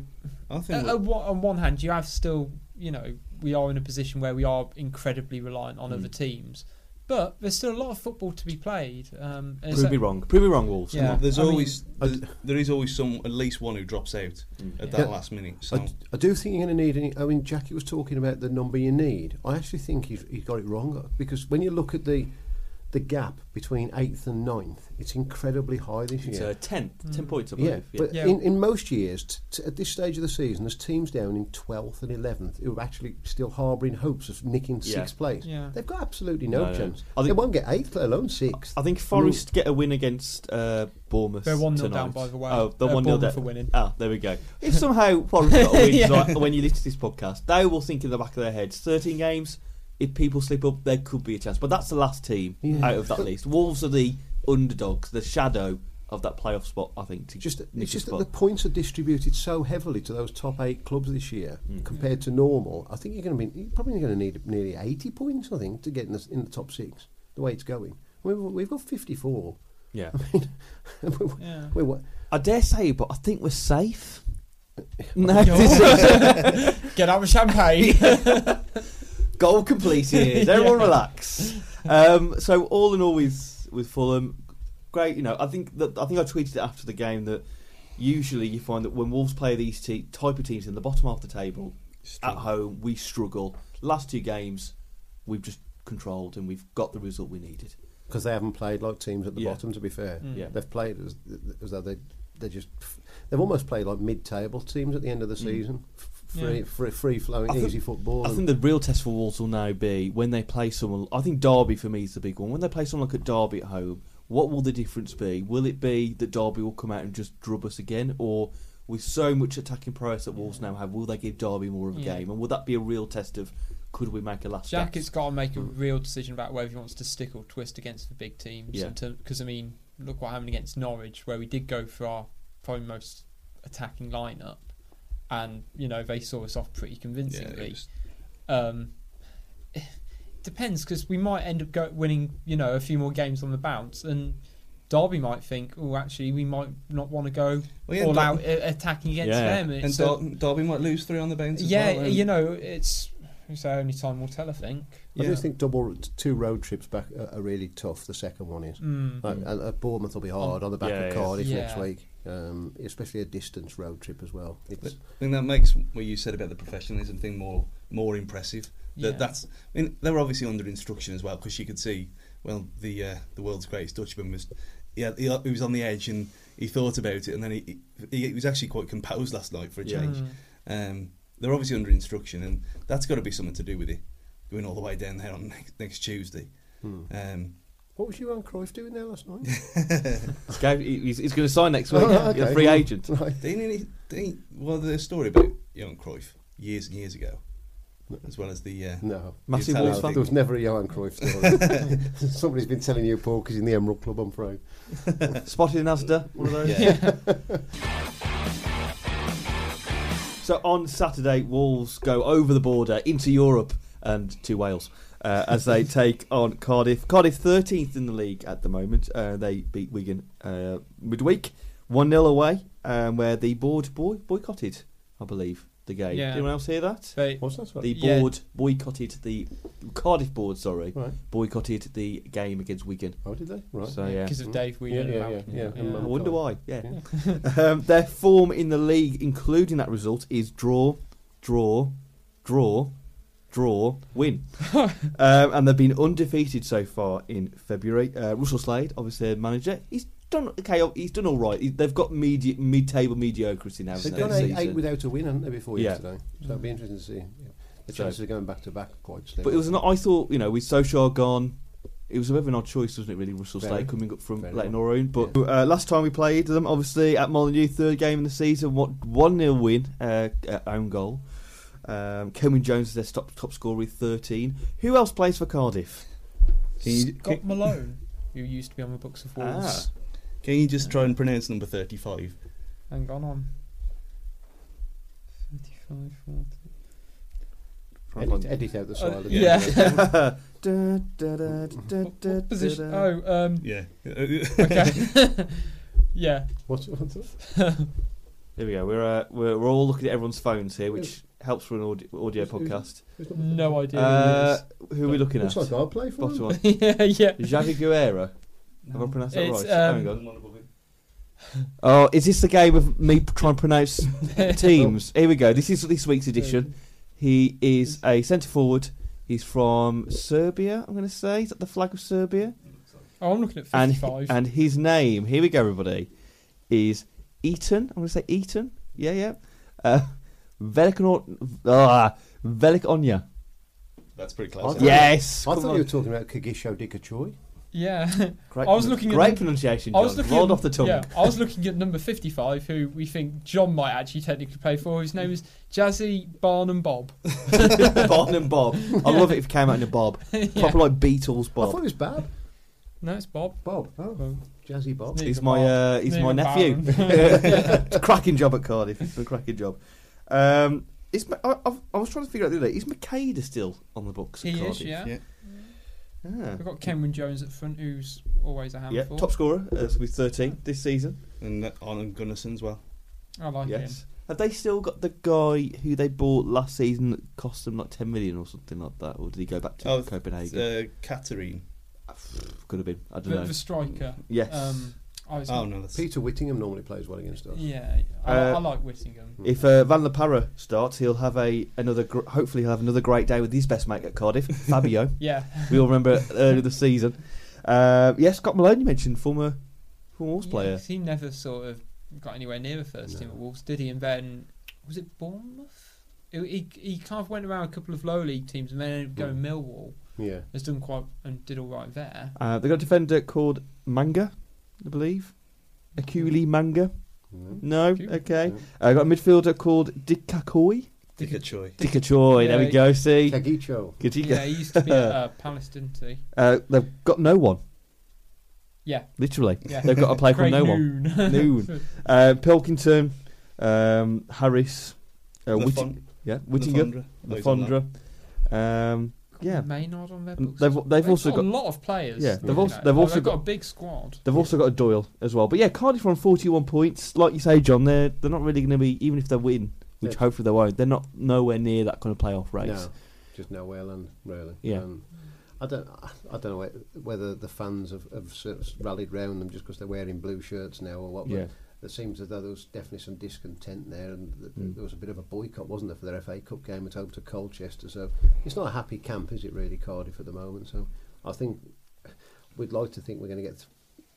Speaker 4: I think
Speaker 2: uh,
Speaker 4: we're-
Speaker 2: on one- on one hand, you have still, you know, we are in a position where we are incredibly reliant on
Speaker 1: Mm.
Speaker 2: other teams, but there's still a lot of football to be played. Um, and
Speaker 1: prove
Speaker 2: so-
Speaker 1: me wrong. Prove me wrong, Wolves.
Speaker 2: Yeah.
Speaker 4: there's
Speaker 2: I mean-
Speaker 4: always
Speaker 3: I
Speaker 4: there's, there is always some at least one who drops out
Speaker 1: Mm.
Speaker 4: at
Speaker 2: Yeah.
Speaker 4: that last minute. So
Speaker 3: I, I do think you're going to need any. I mean, Jackie was talking about the number you need. I actually think he's, he's got it wrong because when you look at the the gap between eighth and ninth, it's incredibly high this year.
Speaker 1: It's
Speaker 3: year.
Speaker 1: uh, 10, 10
Speaker 2: Mm.
Speaker 1: points, I
Speaker 3: yeah,
Speaker 1: believe.
Speaker 3: but
Speaker 2: Yeah.
Speaker 3: In, in most years, t- t- at this stage of the season, there's teams down in 12th and 11th who are actually still harbouring hopes of nicking
Speaker 1: Yeah.
Speaker 3: sixth place.
Speaker 2: Yeah.
Speaker 3: They've got absolutely no,
Speaker 1: No, no.
Speaker 3: chance.
Speaker 1: I
Speaker 3: they won't get eighth, let alone sixth.
Speaker 1: I think Forest get a win against uh, Bournemouth.
Speaker 2: They're 1 0
Speaker 1: tonight.
Speaker 2: down, by the way.
Speaker 1: Oh, they're
Speaker 2: Uh,
Speaker 1: 1 0 down.
Speaker 2: for winning.
Speaker 1: Ah, there we go. <laughs> If somehow Forest got a win <laughs>
Speaker 2: Yeah.
Speaker 1: tonight, when you listen to this podcast, they will think in the back of their heads 13 games. If people slip up, there could be a chance. But that's the last team
Speaker 3: Yeah.
Speaker 1: out of that list. Wolves are the underdogs, the shadow of that playoff spot. I think to
Speaker 3: Just it's
Speaker 1: a
Speaker 3: just that the points are distributed so heavily to those top eight clubs this year
Speaker 1: Mm.
Speaker 3: compared to normal. I think you're going to be you're probably going to need nearly 80 points. I think to get in the, in the top six. The way it's going, we've, we've got 54.
Speaker 1: yeah. <laughs> <laughs>
Speaker 3: we're,
Speaker 2: Yeah.
Speaker 3: we're, what-
Speaker 1: I dare say, but I think we're safe. <laughs> No,
Speaker 2: Get out of champagne.
Speaker 1: Goal completed. <laughs> Everyone relax. Um, so all in all, with with Fulham, great. You know, I think that I think I tweeted it after the game that usually you find that when Wolves play these te- type of teams in the bottom half of the table at home, we struggle. Last two games, we've just controlled and we've got the result we needed.
Speaker 3: because they haven't played like teams at the
Speaker 1: Yeah.
Speaker 3: bottom. To be fair,
Speaker 2: Mm.
Speaker 1: Yeah.
Speaker 3: they've played as, as though they they just they've almost played like mid-table teams at the end of the
Speaker 1: Mm.
Speaker 3: season. F- Free,
Speaker 2: Yeah.
Speaker 3: free, free flowing,
Speaker 1: I think-
Speaker 3: easy football.
Speaker 1: I think the real test for Wolves will now be when they play someone. I think Derby for me is the big one. When they play someone like at Derby at home, what will the difference be? Will it be that Derby will come out and just drub us again, or with so much attacking prowess that Wolves now have, will they give Derby more of a
Speaker 2: Yeah.
Speaker 1: game? And will that be a real test of could we make a last?
Speaker 2: Jack
Speaker 1: gasp?
Speaker 2: has got to make a real decision about whether he wants to stick or twist against the big teams.
Speaker 1: Yeah.
Speaker 2: Because I mean, look what happened against Norwich, where we did go for our probably most attacking lineup, and you know they saw us off pretty convincingly.
Speaker 4: it was-
Speaker 2: Um, it depends because we might end up go- winning, you know, a few more games on the bounce, and Derby might think, oh, actually, we might not want to go
Speaker 4: Well, yeah,
Speaker 2: all
Speaker 4: Dar-
Speaker 2: out uh, attacking against
Speaker 1: Yeah.
Speaker 2: them.
Speaker 4: and
Speaker 2: so,
Speaker 4: Dar- Derby might lose three on the bounce. as
Speaker 2: yeah,
Speaker 4: well,
Speaker 2: you know, it's it's only time will tell. I think.
Speaker 3: I
Speaker 4: yeah.
Speaker 3: just think double two road trips back are, are really tough. The second one is.
Speaker 2: Mm.
Speaker 3: Like, and, uh, Bournemouth will be hard on the back
Speaker 1: Yeah,
Speaker 3: of. Cardiff
Speaker 2: Yeah.
Speaker 3: next week, um, especially a distance road trip as well. It's,
Speaker 4: I think that makes what you said about the professionalism thing more more impressive. That
Speaker 2: Yeah.
Speaker 4: that's. I mean, they were obviously under instruction as well because you could see. Well, the uh, the world's greatest Dutchman was. Yeah, he, he was on the edge and he thought about it, and then he, he he was actually quite composed last night for a change.
Speaker 2: Mm.
Speaker 4: Um, they're obviously under instruction, and that's got to be something to do with it. Going all the way down there on next, next Tuesday.
Speaker 3: hmm.
Speaker 4: Um,
Speaker 3: What was Johan Cruyff doing there last night? <laughs>
Speaker 1: He's He's, he's going to sign next week.
Speaker 3: Oh,
Speaker 1: He's a
Speaker 3: okay.
Speaker 1: free agent.
Speaker 3: right.
Speaker 4: didn't he, didn't he, well, the story about Johan Cruyff years and years ago, as well as the uh,
Speaker 3: No.
Speaker 1: Massive
Speaker 4: Italian
Speaker 1: Wolves
Speaker 3: No,
Speaker 1: fan.
Speaker 3: there was never a Johan Cruyff story. <laughs> Somebody's been telling you, Paul, because in the Emerald Club, I'm afraid. <laughs>
Speaker 1: Spotted in Asda. One of those.
Speaker 4: yeah.
Speaker 1: So on Saturday, Wolves go over the border into Europe and to Wales uh, as they take on Cardiff. Cardiff 13th in the league at the moment. Uh, they beat Wigan uh, midweek, 1 0 away, um, where the board boy- boycotted, I believe, the game.
Speaker 2: Yeah.
Speaker 1: Did anyone else hear that?
Speaker 2: They,
Speaker 3: What's that?
Speaker 1: The
Speaker 2: Yeah.
Speaker 1: board boycotted the Cardiff board, sorry,
Speaker 3: Right.
Speaker 1: boycotted the game against Wigan.
Speaker 3: Oh, did they? Right.
Speaker 1: So yeah,
Speaker 2: because of Dave
Speaker 3: Yeah,
Speaker 2: Whelan.
Speaker 3: yeah,
Speaker 2: and
Speaker 3: yeah, yeah.
Speaker 1: I wonder why. Yeah.
Speaker 3: Yeah. <laughs>
Speaker 1: um, their form in the league, including that result, is draw, draw, draw, draw, win. <laughs> um, and they've been undefeated so far in February. Uh, Russell Slade, obviously their manager, he's done okay. He's done all right. He- They've got medi- mid-table mediocrity now.
Speaker 3: They've
Speaker 1: in
Speaker 3: gone eight, eight without a win, haven't they, before
Speaker 1: Yeah.
Speaker 3: yesterday? So it'll be interesting to see. Yeah. The
Speaker 1: So-
Speaker 3: chances of going back to back quite slim.
Speaker 1: But it was not. I thought you know with Solskjaer gone. It was a bit of an odd choice, wasn't it? Really, Russell Slade coming up from
Speaker 3: Very
Speaker 1: Leyton
Speaker 3: well.
Speaker 1: Orient. But uh, last time we played them, obviously at Molineux, third game in the season, what one 0 win, uh, own goal. Um, Kenwyne Jones is their top, top scorer with thirteen. Who else plays for Cardiff?
Speaker 4: Can you,
Speaker 2: Scott
Speaker 4: can,
Speaker 2: Malone, who used to be on the books of Wolves.
Speaker 4: can you just try and pronounce number 35?
Speaker 2: Hang on, on. 35, 40.
Speaker 3: edit, edit out the
Speaker 2: Uh,
Speaker 3: silence.
Speaker 2: yeah. <laughs>
Speaker 1: Da, da, da, da,
Speaker 2: What, what position? Oh, um,
Speaker 4: Yeah. <laughs>
Speaker 2: okay. <laughs> yeah.
Speaker 3: What's, what's that?
Speaker 1: Here we go. We're, uh, we're we're all looking at everyone's phones here, which helps for an audio, audio
Speaker 3: Who's- who's-
Speaker 1: podcast.
Speaker 3: Who's number
Speaker 2: No idea.
Speaker 1: Uh,
Speaker 2: who
Speaker 1: who are we looking
Speaker 3: Looks
Speaker 1: at?
Speaker 3: like I'll play for
Speaker 1: Bottom
Speaker 3: them.
Speaker 1: one. <laughs>
Speaker 2: yeah, yeah.
Speaker 1: Javi Guerra. Have I pronounced that
Speaker 2: It's,
Speaker 1: right?
Speaker 2: um,
Speaker 1: Hang on. Oh, is this the game of me trying to pronounce <laughs> teams? Here we go. This is this week's edition. He is a centre forward. He's from Serbia. I'm going to say is that the flag of Serbia?
Speaker 2: Oh, I'm looking at
Speaker 1: And and his name. Here we go, everybody. Is Eaton. I'm going to say Eaton. Yeah, yeah. Uh, Velik ah, Velik Onya.
Speaker 4: That's pretty close.
Speaker 3: thought-
Speaker 1: Yes.
Speaker 3: I thought
Speaker 1: on.
Speaker 3: you were talking about Kagisho Dikgacoi.
Speaker 2: yeah. <laughs>
Speaker 1: Great,
Speaker 2: I was looking at
Speaker 1: great
Speaker 2: them-
Speaker 1: pronunciation.
Speaker 2: I was looking
Speaker 1: Rolled
Speaker 2: at,
Speaker 1: off the tongue.
Speaker 2: Yeah, I was looking at number 55, who we think John might actually technically play for. His name is Jazzy Barnum Bob. <laughs>
Speaker 1: Bob and Bob. I love it if it came out in a Bob. <laughs>
Speaker 2: Yeah.
Speaker 1: Proper like Beatles Bob.
Speaker 3: I thought it was Bob.
Speaker 2: No, it's Bob.
Speaker 3: Bob. Oh,
Speaker 2: Well,
Speaker 3: Jazzy Bob.
Speaker 1: He's my uh, he's my nephew. It's a cracking job at Cardiff. It's a cracking job. Um, is I, I've- I was trying to figure out the other day. Is Macheda still on the books? At
Speaker 2: He
Speaker 1: Cardiff?
Speaker 2: is, yeah.
Speaker 4: Yeah.
Speaker 1: Ah.
Speaker 2: We've got Cameron Jones at front, who's always a
Speaker 1: Yeah,
Speaker 2: handful.
Speaker 1: top scorer uh, with 13 this season.
Speaker 4: And uh, on Gunnarsson as well.
Speaker 2: I like
Speaker 1: yes.
Speaker 2: him.
Speaker 1: Have they still got the guy who they bought last season that cost them like 10 million or something like that? Or did he go back to
Speaker 4: Oh,
Speaker 1: Copenhagen?
Speaker 4: Uh, Katarine.
Speaker 1: Could have been. I don't
Speaker 2: The,
Speaker 1: know.
Speaker 2: the striker.
Speaker 1: yes.
Speaker 2: Um, I was,
Speaker 4: Oh no, that's
Speaker 3: Peter Whittingham normally plays well against us.
Speaker 2: Yeah, I,
Speaker 1: Uh,
Speaker 2: I like Whittingham.
Speaker 1: If uh, Van La Parra starts, he'll have a another. Gr- hopefully, he'll have another great day with his best mate at Cardiff, <laughs> Fabio.
Speaker 2: Yeah.
Speaker 1: we all remember earlier this season. Uh, yes, Scott Malone, you mentioned former former Wolves
Speaker 2: Yeah,
Speaker 1: player.
Speaker 2: 'cause he never sort of got anywhere near the first team at Wolves, did he? And then was it Bournemouth? He, he, he kind of went around a couple of low league teams and then ended up going
Speaker 1: Hmm.
Speaker 2: Millwall.
Speaker 3: Yeah.
Speaker 2: Has done quite and did all right there.
Speaker 1: Uh, they got a defender called Manga, I believe. Ecuele Manga.
Speaker 3: Mm.
Speaker 1: No,
Speaker 2: Ecuele.
Speaker 1: okay. I uh, got a midfielder called Dikgacoi.
Speaker 4: Dika Choi.
Speaker 1: Dikgacoi, there we go. See,
Speaker 3: Kagisho.
Speaker 1: good
Speaker 2: Yeah, he used to be at uh, <laughs> Palace, didn't he?
Speaker 1: Uh, they've got no one.
Speaker 2: Yeah.
Speaker 1: Literally,
Speaker 2: Yeah.
Speaker 1: they've got a player called <laughs>
Speaker 2: Craig
Speaker 1: no one.
Speaker 2: Noon. <laughs>
Speaker 1: Noon. Uh, Pilkington, um, Harris, uh,
Speaker 4: The
Speaker 1: yeah,
Speaker 4: the
Speaker 1: Whittinger,
Speaker 4: Fondra.
Speaker 1: the
Speaker 4: Those on that.
Speaker 1: Fondra. Um, yeah,
Speaker 2: Maynard on their books.
Speaker 1: they've- they've also got-
Speaker 2: a lot of players.
Speaker 1: Yeah, they've also-
Speaker 2: at
Speaker 1: they've
Speaker 2: Oh,
Speaker 1: also
Speaker 2: they've got,
Speaker 1: got-
Speaker 2: a big squad.
Speaker 1: they've also got a Doyle as well. But yeah, Cardiff are on forty-one points. Like you say, John, they're they're not really going to be even if they win, which
Speaker 3: Yeah.
Speaker 1: hopefully they won't. They're not nowhere near that kind of playoff race.
Speaker 3: No, just nowhere land, really.
Speaker 1: Yeah.
Speaker 3: Um, I don't. I don't know whether the fans have, have sort of rallied round them just because they're wearing blue shirts now or what. But
Speaker 1: Yeah.
Speaker 3: There seems as though there was definitely some discontent there, and th-
Speaker 1: Mm.
Speaker 3: there was a bit of a boycott, wasn't there, for their FA Cup game at home to Colchester. So it's not a happy camp, is it, really, Cardiff at the moment? So I think we'd like to think we're going to get th-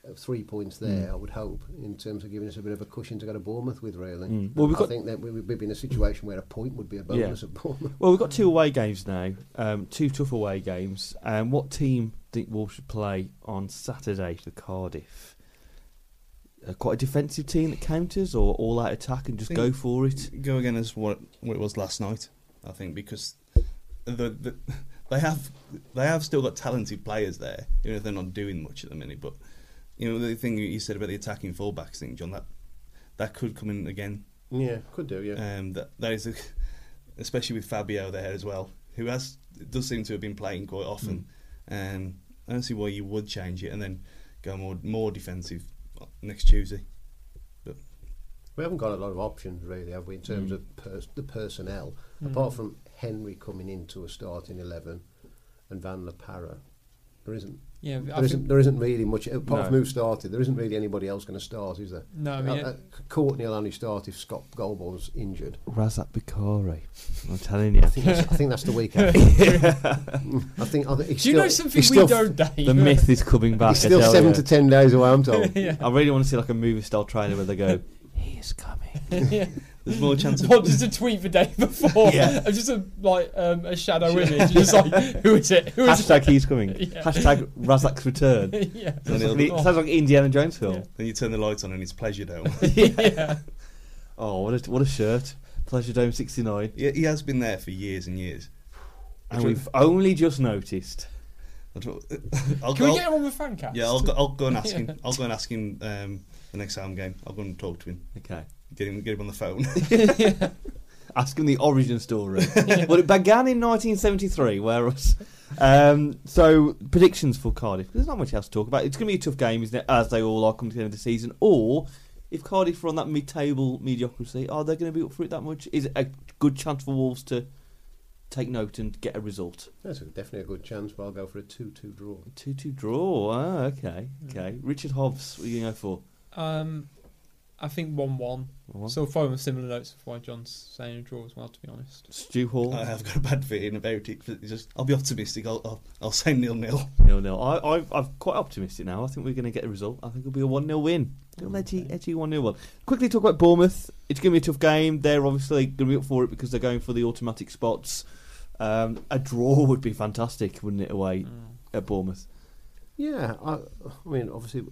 Speaker 3: uh, three points there.
Speaker 1: Mm.
Speaker 3: I would hope in terms of giving us a bit of a cushion to go to Bournemouth with, really.
Speaker 1: Mm. Well, we've got I
Speaker 3: think that we would be in a situation where a point would be a bonus at Bournemouth.
Speaker 1: Well, we've got two away games now, um, two tough away games. Um, what team do you think Wolves should play on Saturday for Cardiff? Uh, quite a defensive team that counters, or all out attack and just go for it.
Speaker 4: Go again as what what it was last night. I think because the, the <laughs> they have they have still got talented players there, even if they're not doing much at the minute. But you know the thing you said about the attacking fullbacks thing, John, that that could come in again.
Speaker 3: Yeah, could do, yeah.
Speaker 4: Um, that that is a, <laughs> especially with Fabio there as well, who has does seem to have been playing quite often. Um, I don't see why you would change it and then go more more defensive next Tuesday.
Speaker 3: But we haven't got a lot of options, really, have we, in terms
Speaker 1: Mm.
Speaker 3: of pers- the personnel?
Speaker 2: Mm.
Speaker 3: Apart from Henry coming into a starting 11 and Van La Parra, there isn't,
Speaker 2: Yeah, I
Speaker 3: there,
Speaker 2: think,
Speaker 3: isn't, there isn't really much, apart
Speaker 1: No.
Speaker 3: from who started, there isn't really anybody else going to start, is there?
Speaker 2: no, I mean,
Speaker 3: Uh, uh, Courtney will only start if Scott Golbourne's injured.
Speaker 1: Razak Boukari, I'm telling you.
Speaker 3: I think that's, I think that's the week after. <laughs> I think, I think he's
Speaker 2: do you know
Speaker 3: still-
Speaker 2: something
Speaker 3: he's
Speaker 2: we don't, Dave?
Speaker 1: the myth is coming back.
Speaker 3: He's
Speaker 1: I
Speaker 3: still
Speaker 1: tell
Speaker 3: seven
Speaker 1: you.
Speaker 3: to ten days away, I'm told. <laughs>
Speaker 2: yeah.
Speaker 1: I really want to see like a movie style trailer where they go, "He is coming."
Speaker 2: yeah. <laughs>
Speaker 4: There's more chance of <laughs>
Speaker 2: What just a tweet the day before? <laughs>
Speaker 1: Yeah. <laughs>
Speaker 2: Just a like um, a shadow image. Just like who is it? Who is
Speaker 1: Hashtag he's coming.
Speaker 2: Yeah.
Speaker 1: Hashtag Razak's return.
Speaker 2: yeah.
Speaker 4: And
Speaker 1: Sounds
Speaker 4: he'll-
Speaker 1: like, sounds like Indiana Jones film.
Speaker 2: Yeah.
Speaker 4: Then you turn the lights on and it's Pleasure Dome.
Speaker 2: yeah.
Speaker 1: Oh, what a what a shirt! Pleasure Dome '69,
Speaker 4: he, he has been there for years and years.
Speaker 1: and we've only just noticed.
Speaker 4: I'll, try- I'll
Speaker 2: Can we get him on the fan cast?
Speaker 4: yeah, I'll go, I'll go and ask him. I'll go and ask him um, the next home game. I'll go and talk to him.
Speaker 1: Okay.
Speaker 4: Get him, get him on the phone. <laughs> <laughs>
Speaker 1: Ask him the origin story. <laughs> well, it began in 1973, whereas. Um, so, predictions for Cardiff. There's not much else to talk about. It's going to be a tough game, isn't it? As they all are coming to the end of the season. Or, if Cardiff are on that mid table mediocrity, are they going to be up for it that much? Is it a good chance for Wolves to take note and get a result?
Speaker 3: That's a, definitely a good chance, but I'll go for a 2 2 draw.
Speaker 1: 2 2 draw. Ah, okay. Okay. Richard Hobbs, what are you going to go for?
Speaker 2: Um, I think one-one. So following similar notes of why John's saying a draw as well. To be honest.
Speaker 1: Stu Hall.
Speaker 4: I have got a bad feeling about it. But just, I'll be optimistic. I'll, I'll, I'll say nil nil.
Speaker 1: Nil nil. I, I, I'm quite optimistic now. I think we're going to get a result. I think it'll be a 1 0 win. Little edgy, edgy 1 0 one. Quickly talk about Bournemouth. It's going to be a tough game. They're obviously going to be up for it because they're going for the automatic spots. Um, a draw would be fantastic, wouldn't it, away
Speaker 2: Mm.
Speaker 1: at Bournemouth?
Speaker 3: Yeah, I, I mean, obviously,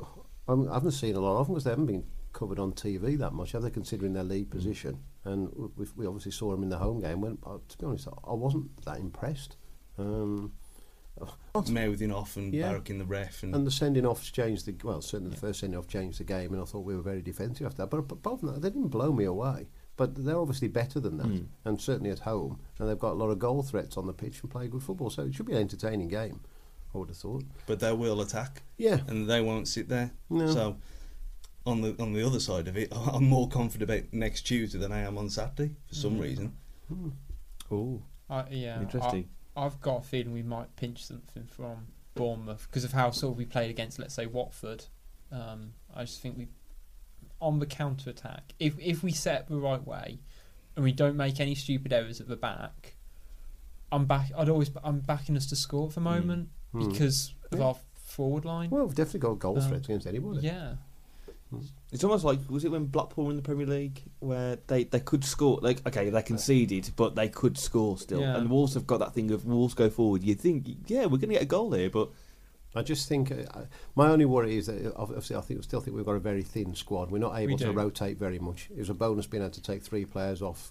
Speaker 3: I'm, I haven't seen a lot of them because they haven't been covered on TV that much, have they, considering their lead position? And we, we obviously saw them in the home game. When, uh, to be honest, I, wasn't that impressed. Um,
Speaker 4: mouthing off and
Speaker 3: Yeah.
Speaker 4: barracking the ref. And,
Speaker 3: And the sending offs changed the well, certainly the first sending off changed the game, and I thought we were very defensive after that. But but apart from that, they didn't blow me away. But they're obviously better than that,
Speaker 1: Mm.
Speaker 3: and certainly at home, and they've got a lot of goal threats on the pitch and play good football. So it should be an entertaining game. I would have thought.
Speaker 4: but they will attack,
Speaker 3: Yeah.
Speaker 4: and they won't sit there.
Speaker 3: No.
Speaker 4: So on the on the other side of it, <laughs> I'm more confident about next Tuesday than I am on Saturday for some
Speaker 2: Mm.
Speaker 4: reason.
Speaker 1: Oh,
Speaker 2: I, yeah,
Speaker 1: interesting.
Speaker 2: I, I've got a feeling we might pinch something from Bournemouth because of how sort of we played against, let's say, Watford. Um, I just think we, on the counter attack, if if we set up the right way, and we don't make any stupid errors at the back, I'm back. I'd always I'm backing us to score at the moment
Speaker 3: Hmm.
Speaker 2: because of
Speaker 3: Yeah.
Speaker 2: our forward line.
Speaker 3: Well, we've definitely got goal
Speaker 2: Um,
Speaker 3: threats against anybody.
Speaker 2: yeah,
Speaker 1: It's almost like was it when Blackpool were in the Premier League where they, they could score like okay they conceded but they could score still
Speaker 2: Yeah.
Speaker 1: and Wolves have got that thing of Wolves go forward you think yeah we're going to get a goal here but
Speaker 3: I just think uh, my only worry is that uh, obviously I think still think we've got a very thin squad. We're not able to
Speaker 2: do.
Speaker 3: rotate very much. It was a bonus being able to take three players off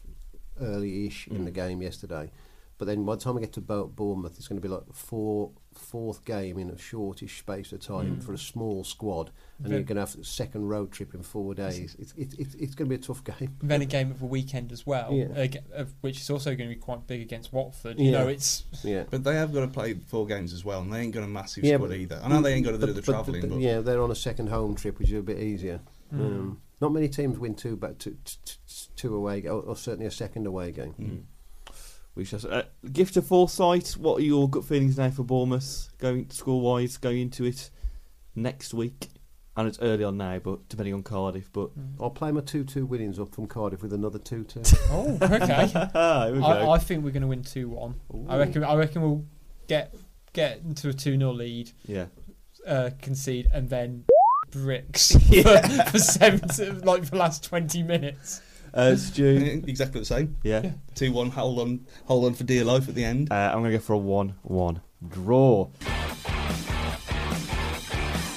Speaker 3: early-ish in
Speaker 1: Mm.
Speaker 3: the game yesterday. But then by the time we get to Bournemouth, it's going to be like four fourth game in a shortish space of time
Speaker 2: Mm.
Speaker 3: for a small squad, and
Speaker 2: Then-
Speaker 3: you're going to have a second road trip in four days. It's it's it's, it's going to be a tough game.
Speaker 2: then a game of the weekend as well,
Speaker 3: Yeah.
Speaker 2: ag- of which is also going to be quite big against Watford. You
Speaker 3: Yeah.
Speaker 2: know, it's
Speaker 3: Yeah.
Speaker 4: But they have got to play four games as well, and they ain't got a massive
Speaker 3: Yeah,
Speaker 4: squad
Speaker 3: but-
Speaker 4: either. I know they ain't got to do
Speaker 3: But-
Speaker 4: the
Speaker 3: but-
Speaker 4: travelling,
Speaker 3: but-
Speaker 4: but,
Speaker 3: yeah, they're on a second home trip, which is a bit easier.
Speaker 2: Mm.
Speaker 3: Um, not many teams win two, but two, two, two away, or, or certainly a second away game.
Speaker 4: Mm.
Speaker 1: We shall uh, gift of foresight what are your gut feelings now for Bournemouth going score wise going into it next week and it's early on now but depending on Cardiff but
Speaker 2: Mm.
Speaker 3: I'll play my two-two winnings up from Cardiff with another two-two. <laughs>
Speaker 2: oh okay. <laughs>
Speaker 1: here we go
Speaker 2: I, I think we're going to win two one. I reckon. I reckon we'll get get into a two 0 lead,
Speaker 1: yeah
Speaker 2: uh, concede, and then <laughs> bricks
Speaker 1: Yeah.
Speaker 2: for, for seven, like for the last twenty minutes.
Speaker 1: Uh, <laughs> Stu
Speaker 4: exactly the same.
Speaker 1: yeah
Speaker 4: Two one, hold on, hold on for dear life at the end.
Speaker 1: Uh, I'm going to go for a 1 1 draw.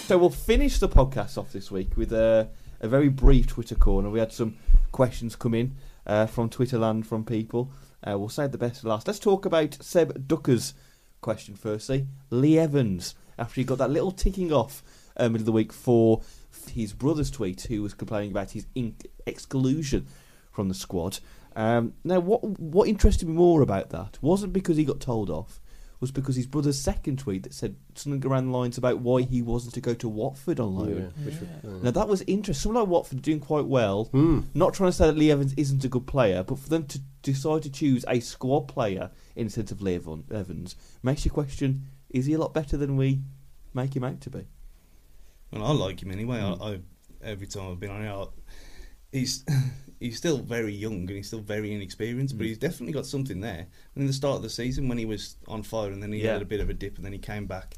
Speaker 1: So we'll finish the podcast off this week with a, a very brief Twitter corner. We had some questions come in uh, from Twitterland from people. Uh, we'll save the best for last. Let's talk about Seb Ducker's question firstly. Lee Evans, after he got that little ticking off um, middle of the week for his brother's tweet, who was complaining about his in- exclusion from the squad. Um, now, what what interested me more about that wasn't because he got told off, was because his brother's second tweet that said something around the lines about why he wasn't to go to Watford on loan.
Speaker 3: which would-
Speaker 2: Yeah.
Speaker 3: uh,
Speaker 1: Now that was interesting. Someone like Watford doing quite well.
Speaker 3: Hmm.
Speaker 1: Not trying to say that Lee Evans isn't a good player, but for them to decide to choose a squad player instead of Lee Evans makes you question: Is he a lot better than we make him out to be?
Speaker 4: Well, I like him anyway.
Speaker 1: Mm.
Speaker 4: I, I every time I've been on here, I- he's <laughs> he's still very young and he's still very inexperienced, but
Speaker 1: Mm.
Speaker 4: he's definitely got something there. And in the start of the season, when he was on fire and then he
Speaker 1: Yeah.
Speaker 4: had a bit of a dip and then he came back,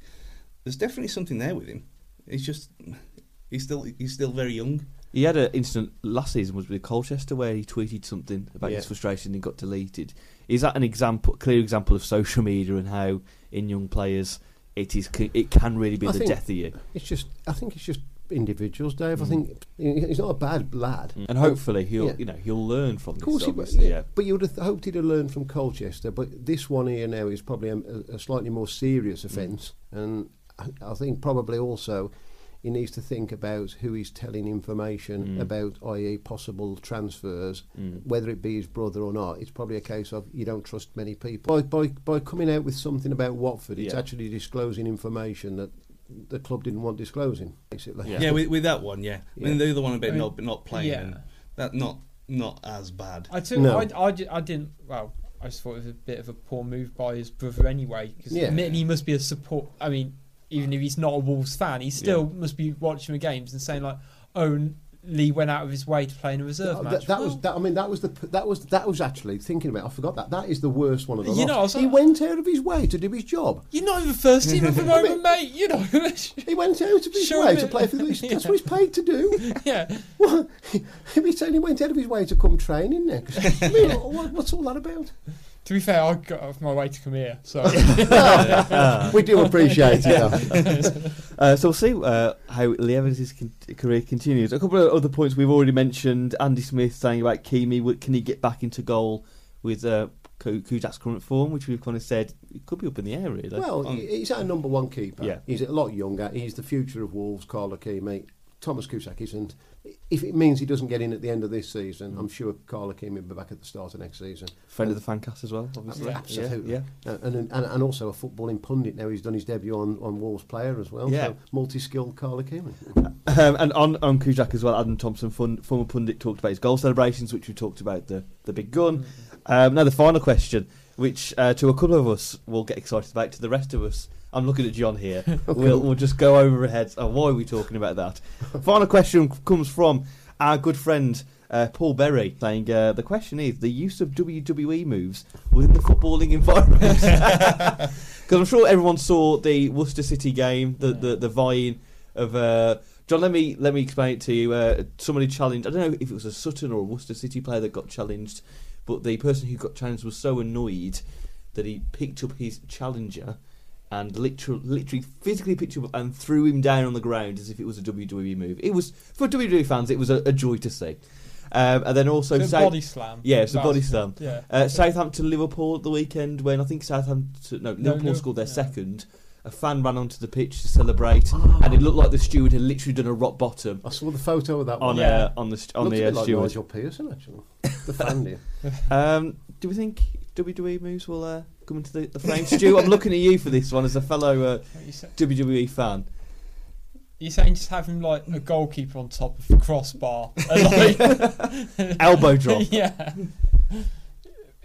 Speaker 4: there's definitely something there with him. He's just he's still he's still very young.
Speaker 1: He had an incident last season was with Colchester where he tweeted something about
Speaker 3: Yeah.
Speaker 1: his frustration and got deleted. Is that an example, clear example of social media and how in young players it is it can really be
Speaker 3: I
Speaker 1: the death of you?
Speaker 3: It's just, I think it's just individuals, Dave. I
Speaker 1: Mm.
Speaker 3: think he's not a bad lad.
Speaker 1: And hopefully he'll
Speaker 3: Yeah.
Speaker 1: you know he'll learn from
Speaker 3: Of
Speaker 1: this.
Speaker 3: course, he,
Speaker 1: obviously,
Speaker 3: yeah.
Speaker 1: yeah.
Speaker 3: But you would have hoped he'd have learned from Colchester. But this one here now is probably a, a slightly more serious
Speaker 1: Mm.
Speaker 3: offence, and I, I think probably also he needs to think about who he's telling information
Speaker 1: Mm.
Speaker 3: about, i.e., possible transfers,
Speaker 1: Mm.
Speaker 3: whether it be his brother or not. It's probably a case of you don't trust many people. By by, by coming out with something about Watford, it's
Speaker 1: Yeah.
Speaker 3: actually disclosing information that the club didn't want disclosing, basically.
Speaker 1: Yeah.
Speaker 4: Yeah, with, with that one, yeah. I mean, the other one about
Speaker 2: I mean,
Speaker 4: not not playing,
Speaker 2: yeah.
Speaker 4: and that not not as bad.
Speaker 2: I took.
Speaker 3: No.
Speaker 2: I, I, I didn't. Well, I just thought it was a bit of a poor move by his brother anyway. Because
Speaker 3: Yeah.
Speaker 2: he must be a support. I mean, even if he's not a Wolves fan, he still
Speaker 1: Yeah.
Speaker 2: must be watching the games and saying like, "Oh, Lee went out of his way to play in a reserve
Speaker 3: That,
Speaker 2: match."
Speaker 3: that, that was that. I mean, that was the that was that was actually thinking about. I forgot that. That is the worst one of the
Speaker 2: You
Speaker 3: lot.
Speaker 2: know, I
Speaker 3: he went out of his way to do his job.
Speaker 2: You're not even first team at the <laughs> moment, mate. You know.
Speaker 3: He went out of his
Speaker 2: Show
Speaker 3: way to play for the. <laughs> That's
Speaker 2: Yeah.
Speaker 3: what he's paid to do. <laughs>
Speaker 2: yeah.
Speaker 3: What? He he went out of his way to come training next. I mean, what, what's all that about?
Speaker 2: To be fair, I got off my way to come here, so <laughs>
Speaker 3: we do appreciate it. <laughs>
Speaker 1: Uh, so we'll see uh, how Lee Evans' con- career continues. A couple of other points we've already mentioned. Andy Smith saying about Ikeme, w- can he get back into goal with uh, Ku- Kuszczak's current form, which we've kind of said it could be up in the air, really.
Speaker 3: Well,
Speaker 4: Um,
Speaker 3: he's our number one keeper.
Speaker 1: Yeah.
Speaker 3: He's a lot younger. He's the future of Wolves, Carl Ikeme. Tomasz Kuszczak isn't. If it means he doesn't get in at the end of this season, I'm sure Carl Ikeme will be back at the start of next season.
Speaker 1: Friend of the fancast as well, obviously.
Speaker 3: Yeah, absolutely.
Speaker 1: Yeah.
Speaker 3: Uh, and, and and also a footballing pundit now. He's done his debut on, on Wolves player as well.
Speaker 1: Yeah.
Speaker 3: So multi-skilled Carl Ikeme. <laughs>
Speaker 1: Um, and on, on Kuszczak as well, Adam Thompson, fun, former pundit, talked about his goal celebrations, which we talked about the, the big gun. Um, now, the final question, which uh, to a couple of us will get excited about, to the rest of us, I'm looking at John here. <laughs> we'll, we'll just go over our heads. Oh, why are we talking about that? <laughs> final question comes from our good friend uh, Paul Berry, saying uh, the question is the use of WWE moves within the footballing environment. <laughs> Because I'm sure everyone saw the Worcester City game, the the, the vying of. Uh, John, let me let me explain it to you. Uh, somebody challenged. I don't know if it was a Sutton or a Worcester City player that got challenged, but the person who got challenged was so annoyed that he picked up his challenger and literally, literally physically picked him up and threw him down on the ground as if it was a WWE move. It was for WWE fans. It was a, a joy to see. Um, and then also
Speaker 2: So
Speaker 1: South-
Speaker 2: body slam.
Speaker 1: Yeah, it's a body slam.
Speaker 2: Yeah.
Speaker 1: uh, Southampton Liverpool at the weekend when I think Southampton no Liverpool
Speaker 2: Liverpool-
Speaker 1: scored their
Speaker 2: yeah.
Speaker 1: second. A fan ran onto the pitch to celebrate,
Speaker 3: Ah.
Speaker 1: and it looked like the steward had literally done a rock bottom
Speaker 3: I saw the photo of that
Speaker 1: on
Speaker 3: one.
Speaker 2: Yeah.
Speaker 1: uh, on the st- on
Speaker 3: Looked
Speaker 1: the
Speaker 3: a
Speaker 1: uh,
Speaker 3: bit like
Speaker 1: steward.
Speaker 3: Nigel Pearson actually. the fan. <laughs>
Speaker 1: Um, do we think WWE moves will uh, come into the, the frame? Stu, I'm looking at you for this one as a fellow uh,
Speaker 2: What you say-
Speaker 1: WWE fan.
Speaker 2: You're saying just having like a goalkeeper on top of the crossbar, <laughs> and, like, <laughs>
Speaker 1: Elbow drop. <laughs>
Speaker 2: yeah.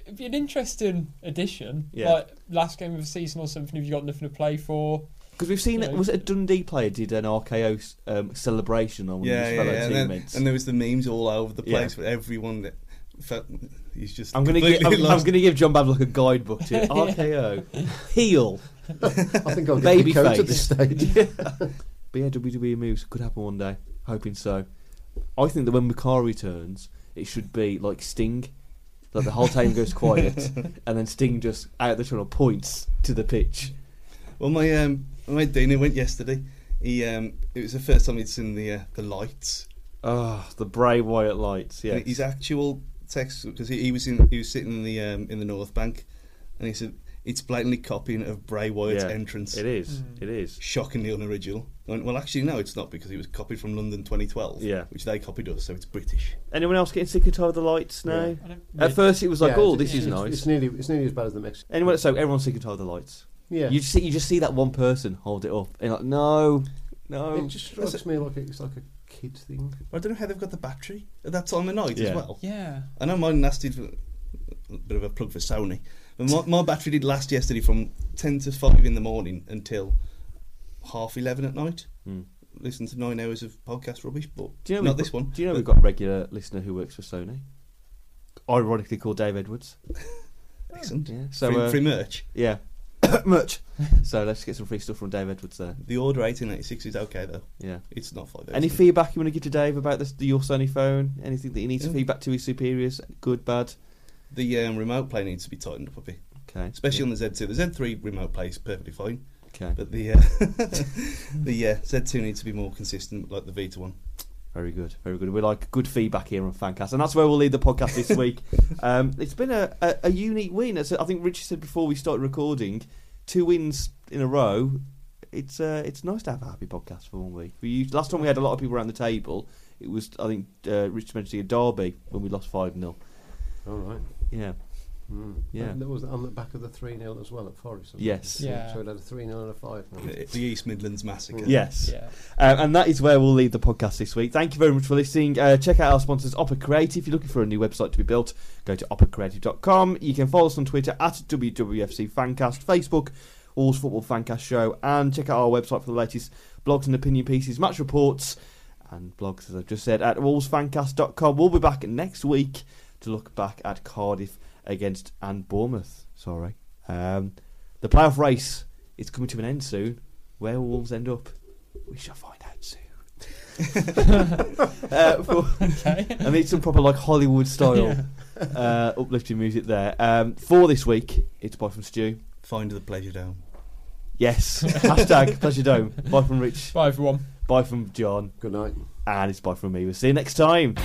Speaker 2: It'd be an interesting addition.
Speaker 1: Yeah.
Speaker 2: Like last game of the season or something. If you got nothing to play for,
Speaker 1: Because we've seen
Speaker 2: Yeah.
Speaker 1: it. Was it a Dundee player did an RKO um, celebration on one
Speaker 4: Yeah,
Speaker 1: of his
Speaker 4: yeah,
Speaker 1: fellow
Speaker 4: yeah. And, then,
Speaker 1: teammates?
Speaker 4: and there was the memes all over the
Speaker 1: Yeah.
Speaker 4: place for everyone that felt he's just.
Speaker 1: I'm gonna give,
Speaker 4: completely
Speaker 1: I'm, I'm gonna give John Bablock a guidebook to <laughs> RKO heel. <laughs>
Speaker 3: I think I'll get
Speaker 1: Baby
Speaker 3: the coach
Speaker 1: face.
Speaker 3: at this stage. yeah. <laughs>
Speaker 1: But yeah, WWE moves could happen one day. Hoping so. I think that when Boukari returns, it should be like Sting. Like the whole team goes quiet, and then Sting just out the tunnel points to the pitch.
Speaker 4: Well, my um, my Dana went yesterday. He um, it was the first time he'd seen the uh, the lights.
Speaker 1: Oh, the Bray Wyatt lights. Yeah.
Speaker 4: And His actual text because he, he was in he was sitting in the um, in the North Bank, and he said it's blatantly copying of Bray Wyatt's
Speaker 1: Yeah,
Speaker 4: entrance.
Speaker 1: It is.
Speaker 2: Mm.
Speaker 1: It is.
Speaker 4: Shockingly unoriginal. I went, well, actually, no, it's not because it was copied from London 2012,
Speaker 1: Yeah.
Speaker 4: which they copied us, so it's British.
Speaker 1: Anyone else getting sick and tired of the lights now?
Speaker 3: Yeah.
Speaker 2: I don't
Speaker 1: At first, it was like,
Speaker 3: Yeah,
Speaker 1: "Oh,
Speaker 3: it's-
Speaker 1: this is
Speaker 3: it's,
Speaker 1: nice."
Speaker 3: It's nearly, it's nearly as bad as the Mexican.
Speaker 1: Anyone? So everyone's sick and tired of the lights.
Speaker 3: Yeah.
Speaker 1: You just see, you just see that one person hold it up, and you're like, no, no.
Speaker 3: it just strikes me like it's like a kid thing.
Speaker 4: I don't know how they've got the battery at that time of night
Speaker 1: Yeah.
Speaker 4: as well.
Speaker 2: Yeah.
Speaker 4: I know mine lasted a bit of a plug for Sony, but my, my battery did last yesterday from 10 to 5 in the morning until half 11 at night.
Speaker 1: Hmm.
Speaker 4: Listen to nine hours of podcast rubbish, but
Speaker 1: Do you know
Speaker 4: not
Speaker 1: we've
Speaker 4: this
Speaker 1: got-
Speaker 4: one.
Speaker 1: Do you know we've got a regular listener who works for Sony? Ironically called Dave Edwards. <laughs>
Speaker 4: Excellent.
Speaker 1: Yeah. So
Speaker 4: free,
Speaker 1: uh,
Speaker 4: free merch.
Speaker 1: yeah, <laughs> much. so let's get some free stuff from Dave Edwards there.
Speaker 4: The order 1886 is okay though.
Speaker 1: Yeah.
Speaker 4: It's not five.
Speaker 1: Any feedback you want to give to Dave about this, the, your Sony phone? Anything that he needs to
Speaker 4: Yeah.
Speaker 1: feedback to his superiors? Good, bad.
Speaker 4: The um, remote play needs to be tightened up a bit,
Speaker 1: Okay.
Speaker 4: especially on the Z2. The Z3 remote play is perfectly fine,
Speaker 1: Okay.
Speaker 4: but the uh, <laughs> the uh, Z2 needs to be more consistent, like the Vita one.
Speaker 1: Very good, very good. We like good feedback here on Fancast, and that's where we'll lead the podcast this week. <laughs> um, it's been a, a, a unique win. As I think Richard said before we started recording, two wins in a row. It's uh, it's nice to have a happy podcast for one week. We used, last time we had a lot of people around the table. It was I think uh, Richie mentioned a derby when we lost five 0
Speaker 3: All right.
Speaker 1: Yeah,
Speaker 3: Mm.
Speaker 1: Yeah.
Speaker 3: And there was on the back of the 3 0 as well at Forest. wasn't
Speaker 1: Yes.
Speaker 3: it?
Speaker 2: Yeah.
Speaker 3: So it had a 3 0 and a 5
Speaker 4: The the East Midlands massacre.
Speaker 1: yes.
Speaker 2: Yeah.
Speaker 1: Um, and that is where we'll leave the podcast this week. Thank you very much for listening. Uh, check out our sponsors, Opera Creative. If you're looking for a new website to be built, go to operacreative.com. You can follow us on Twitter at WWFC Fancast, Facebook, Wolves Football Fancast Show, and check out our website for the latest blogs and opinion pieces, match reports, and blogs, as I've just said, at wolvesfancast.com. We'll be back next week to look back at Cardiff against and Bournemouth. Sorry. Um, the playoff race is coming to an end soon. Where will Wolves end up? We shall find out soon. <laughs> uh, for, <laughs>
Speaker 2: Okay.
Speaker 1: I need some proper like Hollywood style
Speaker 2: Yeah.
Speaker 1: uh, uplifting music there. Um, for this week, it's bye from Stu.
Speaker 4: Find the pleasure dome.
Speaker 1: Yes. Hashtag <laughs> pleasure dome. Bye from Rich.
Speaker 2: Bye everyone.
Speaker 1: Bye from John.
Speaker 3: Good night.
Speaker 1: And it's bye from me. We'll see you next time.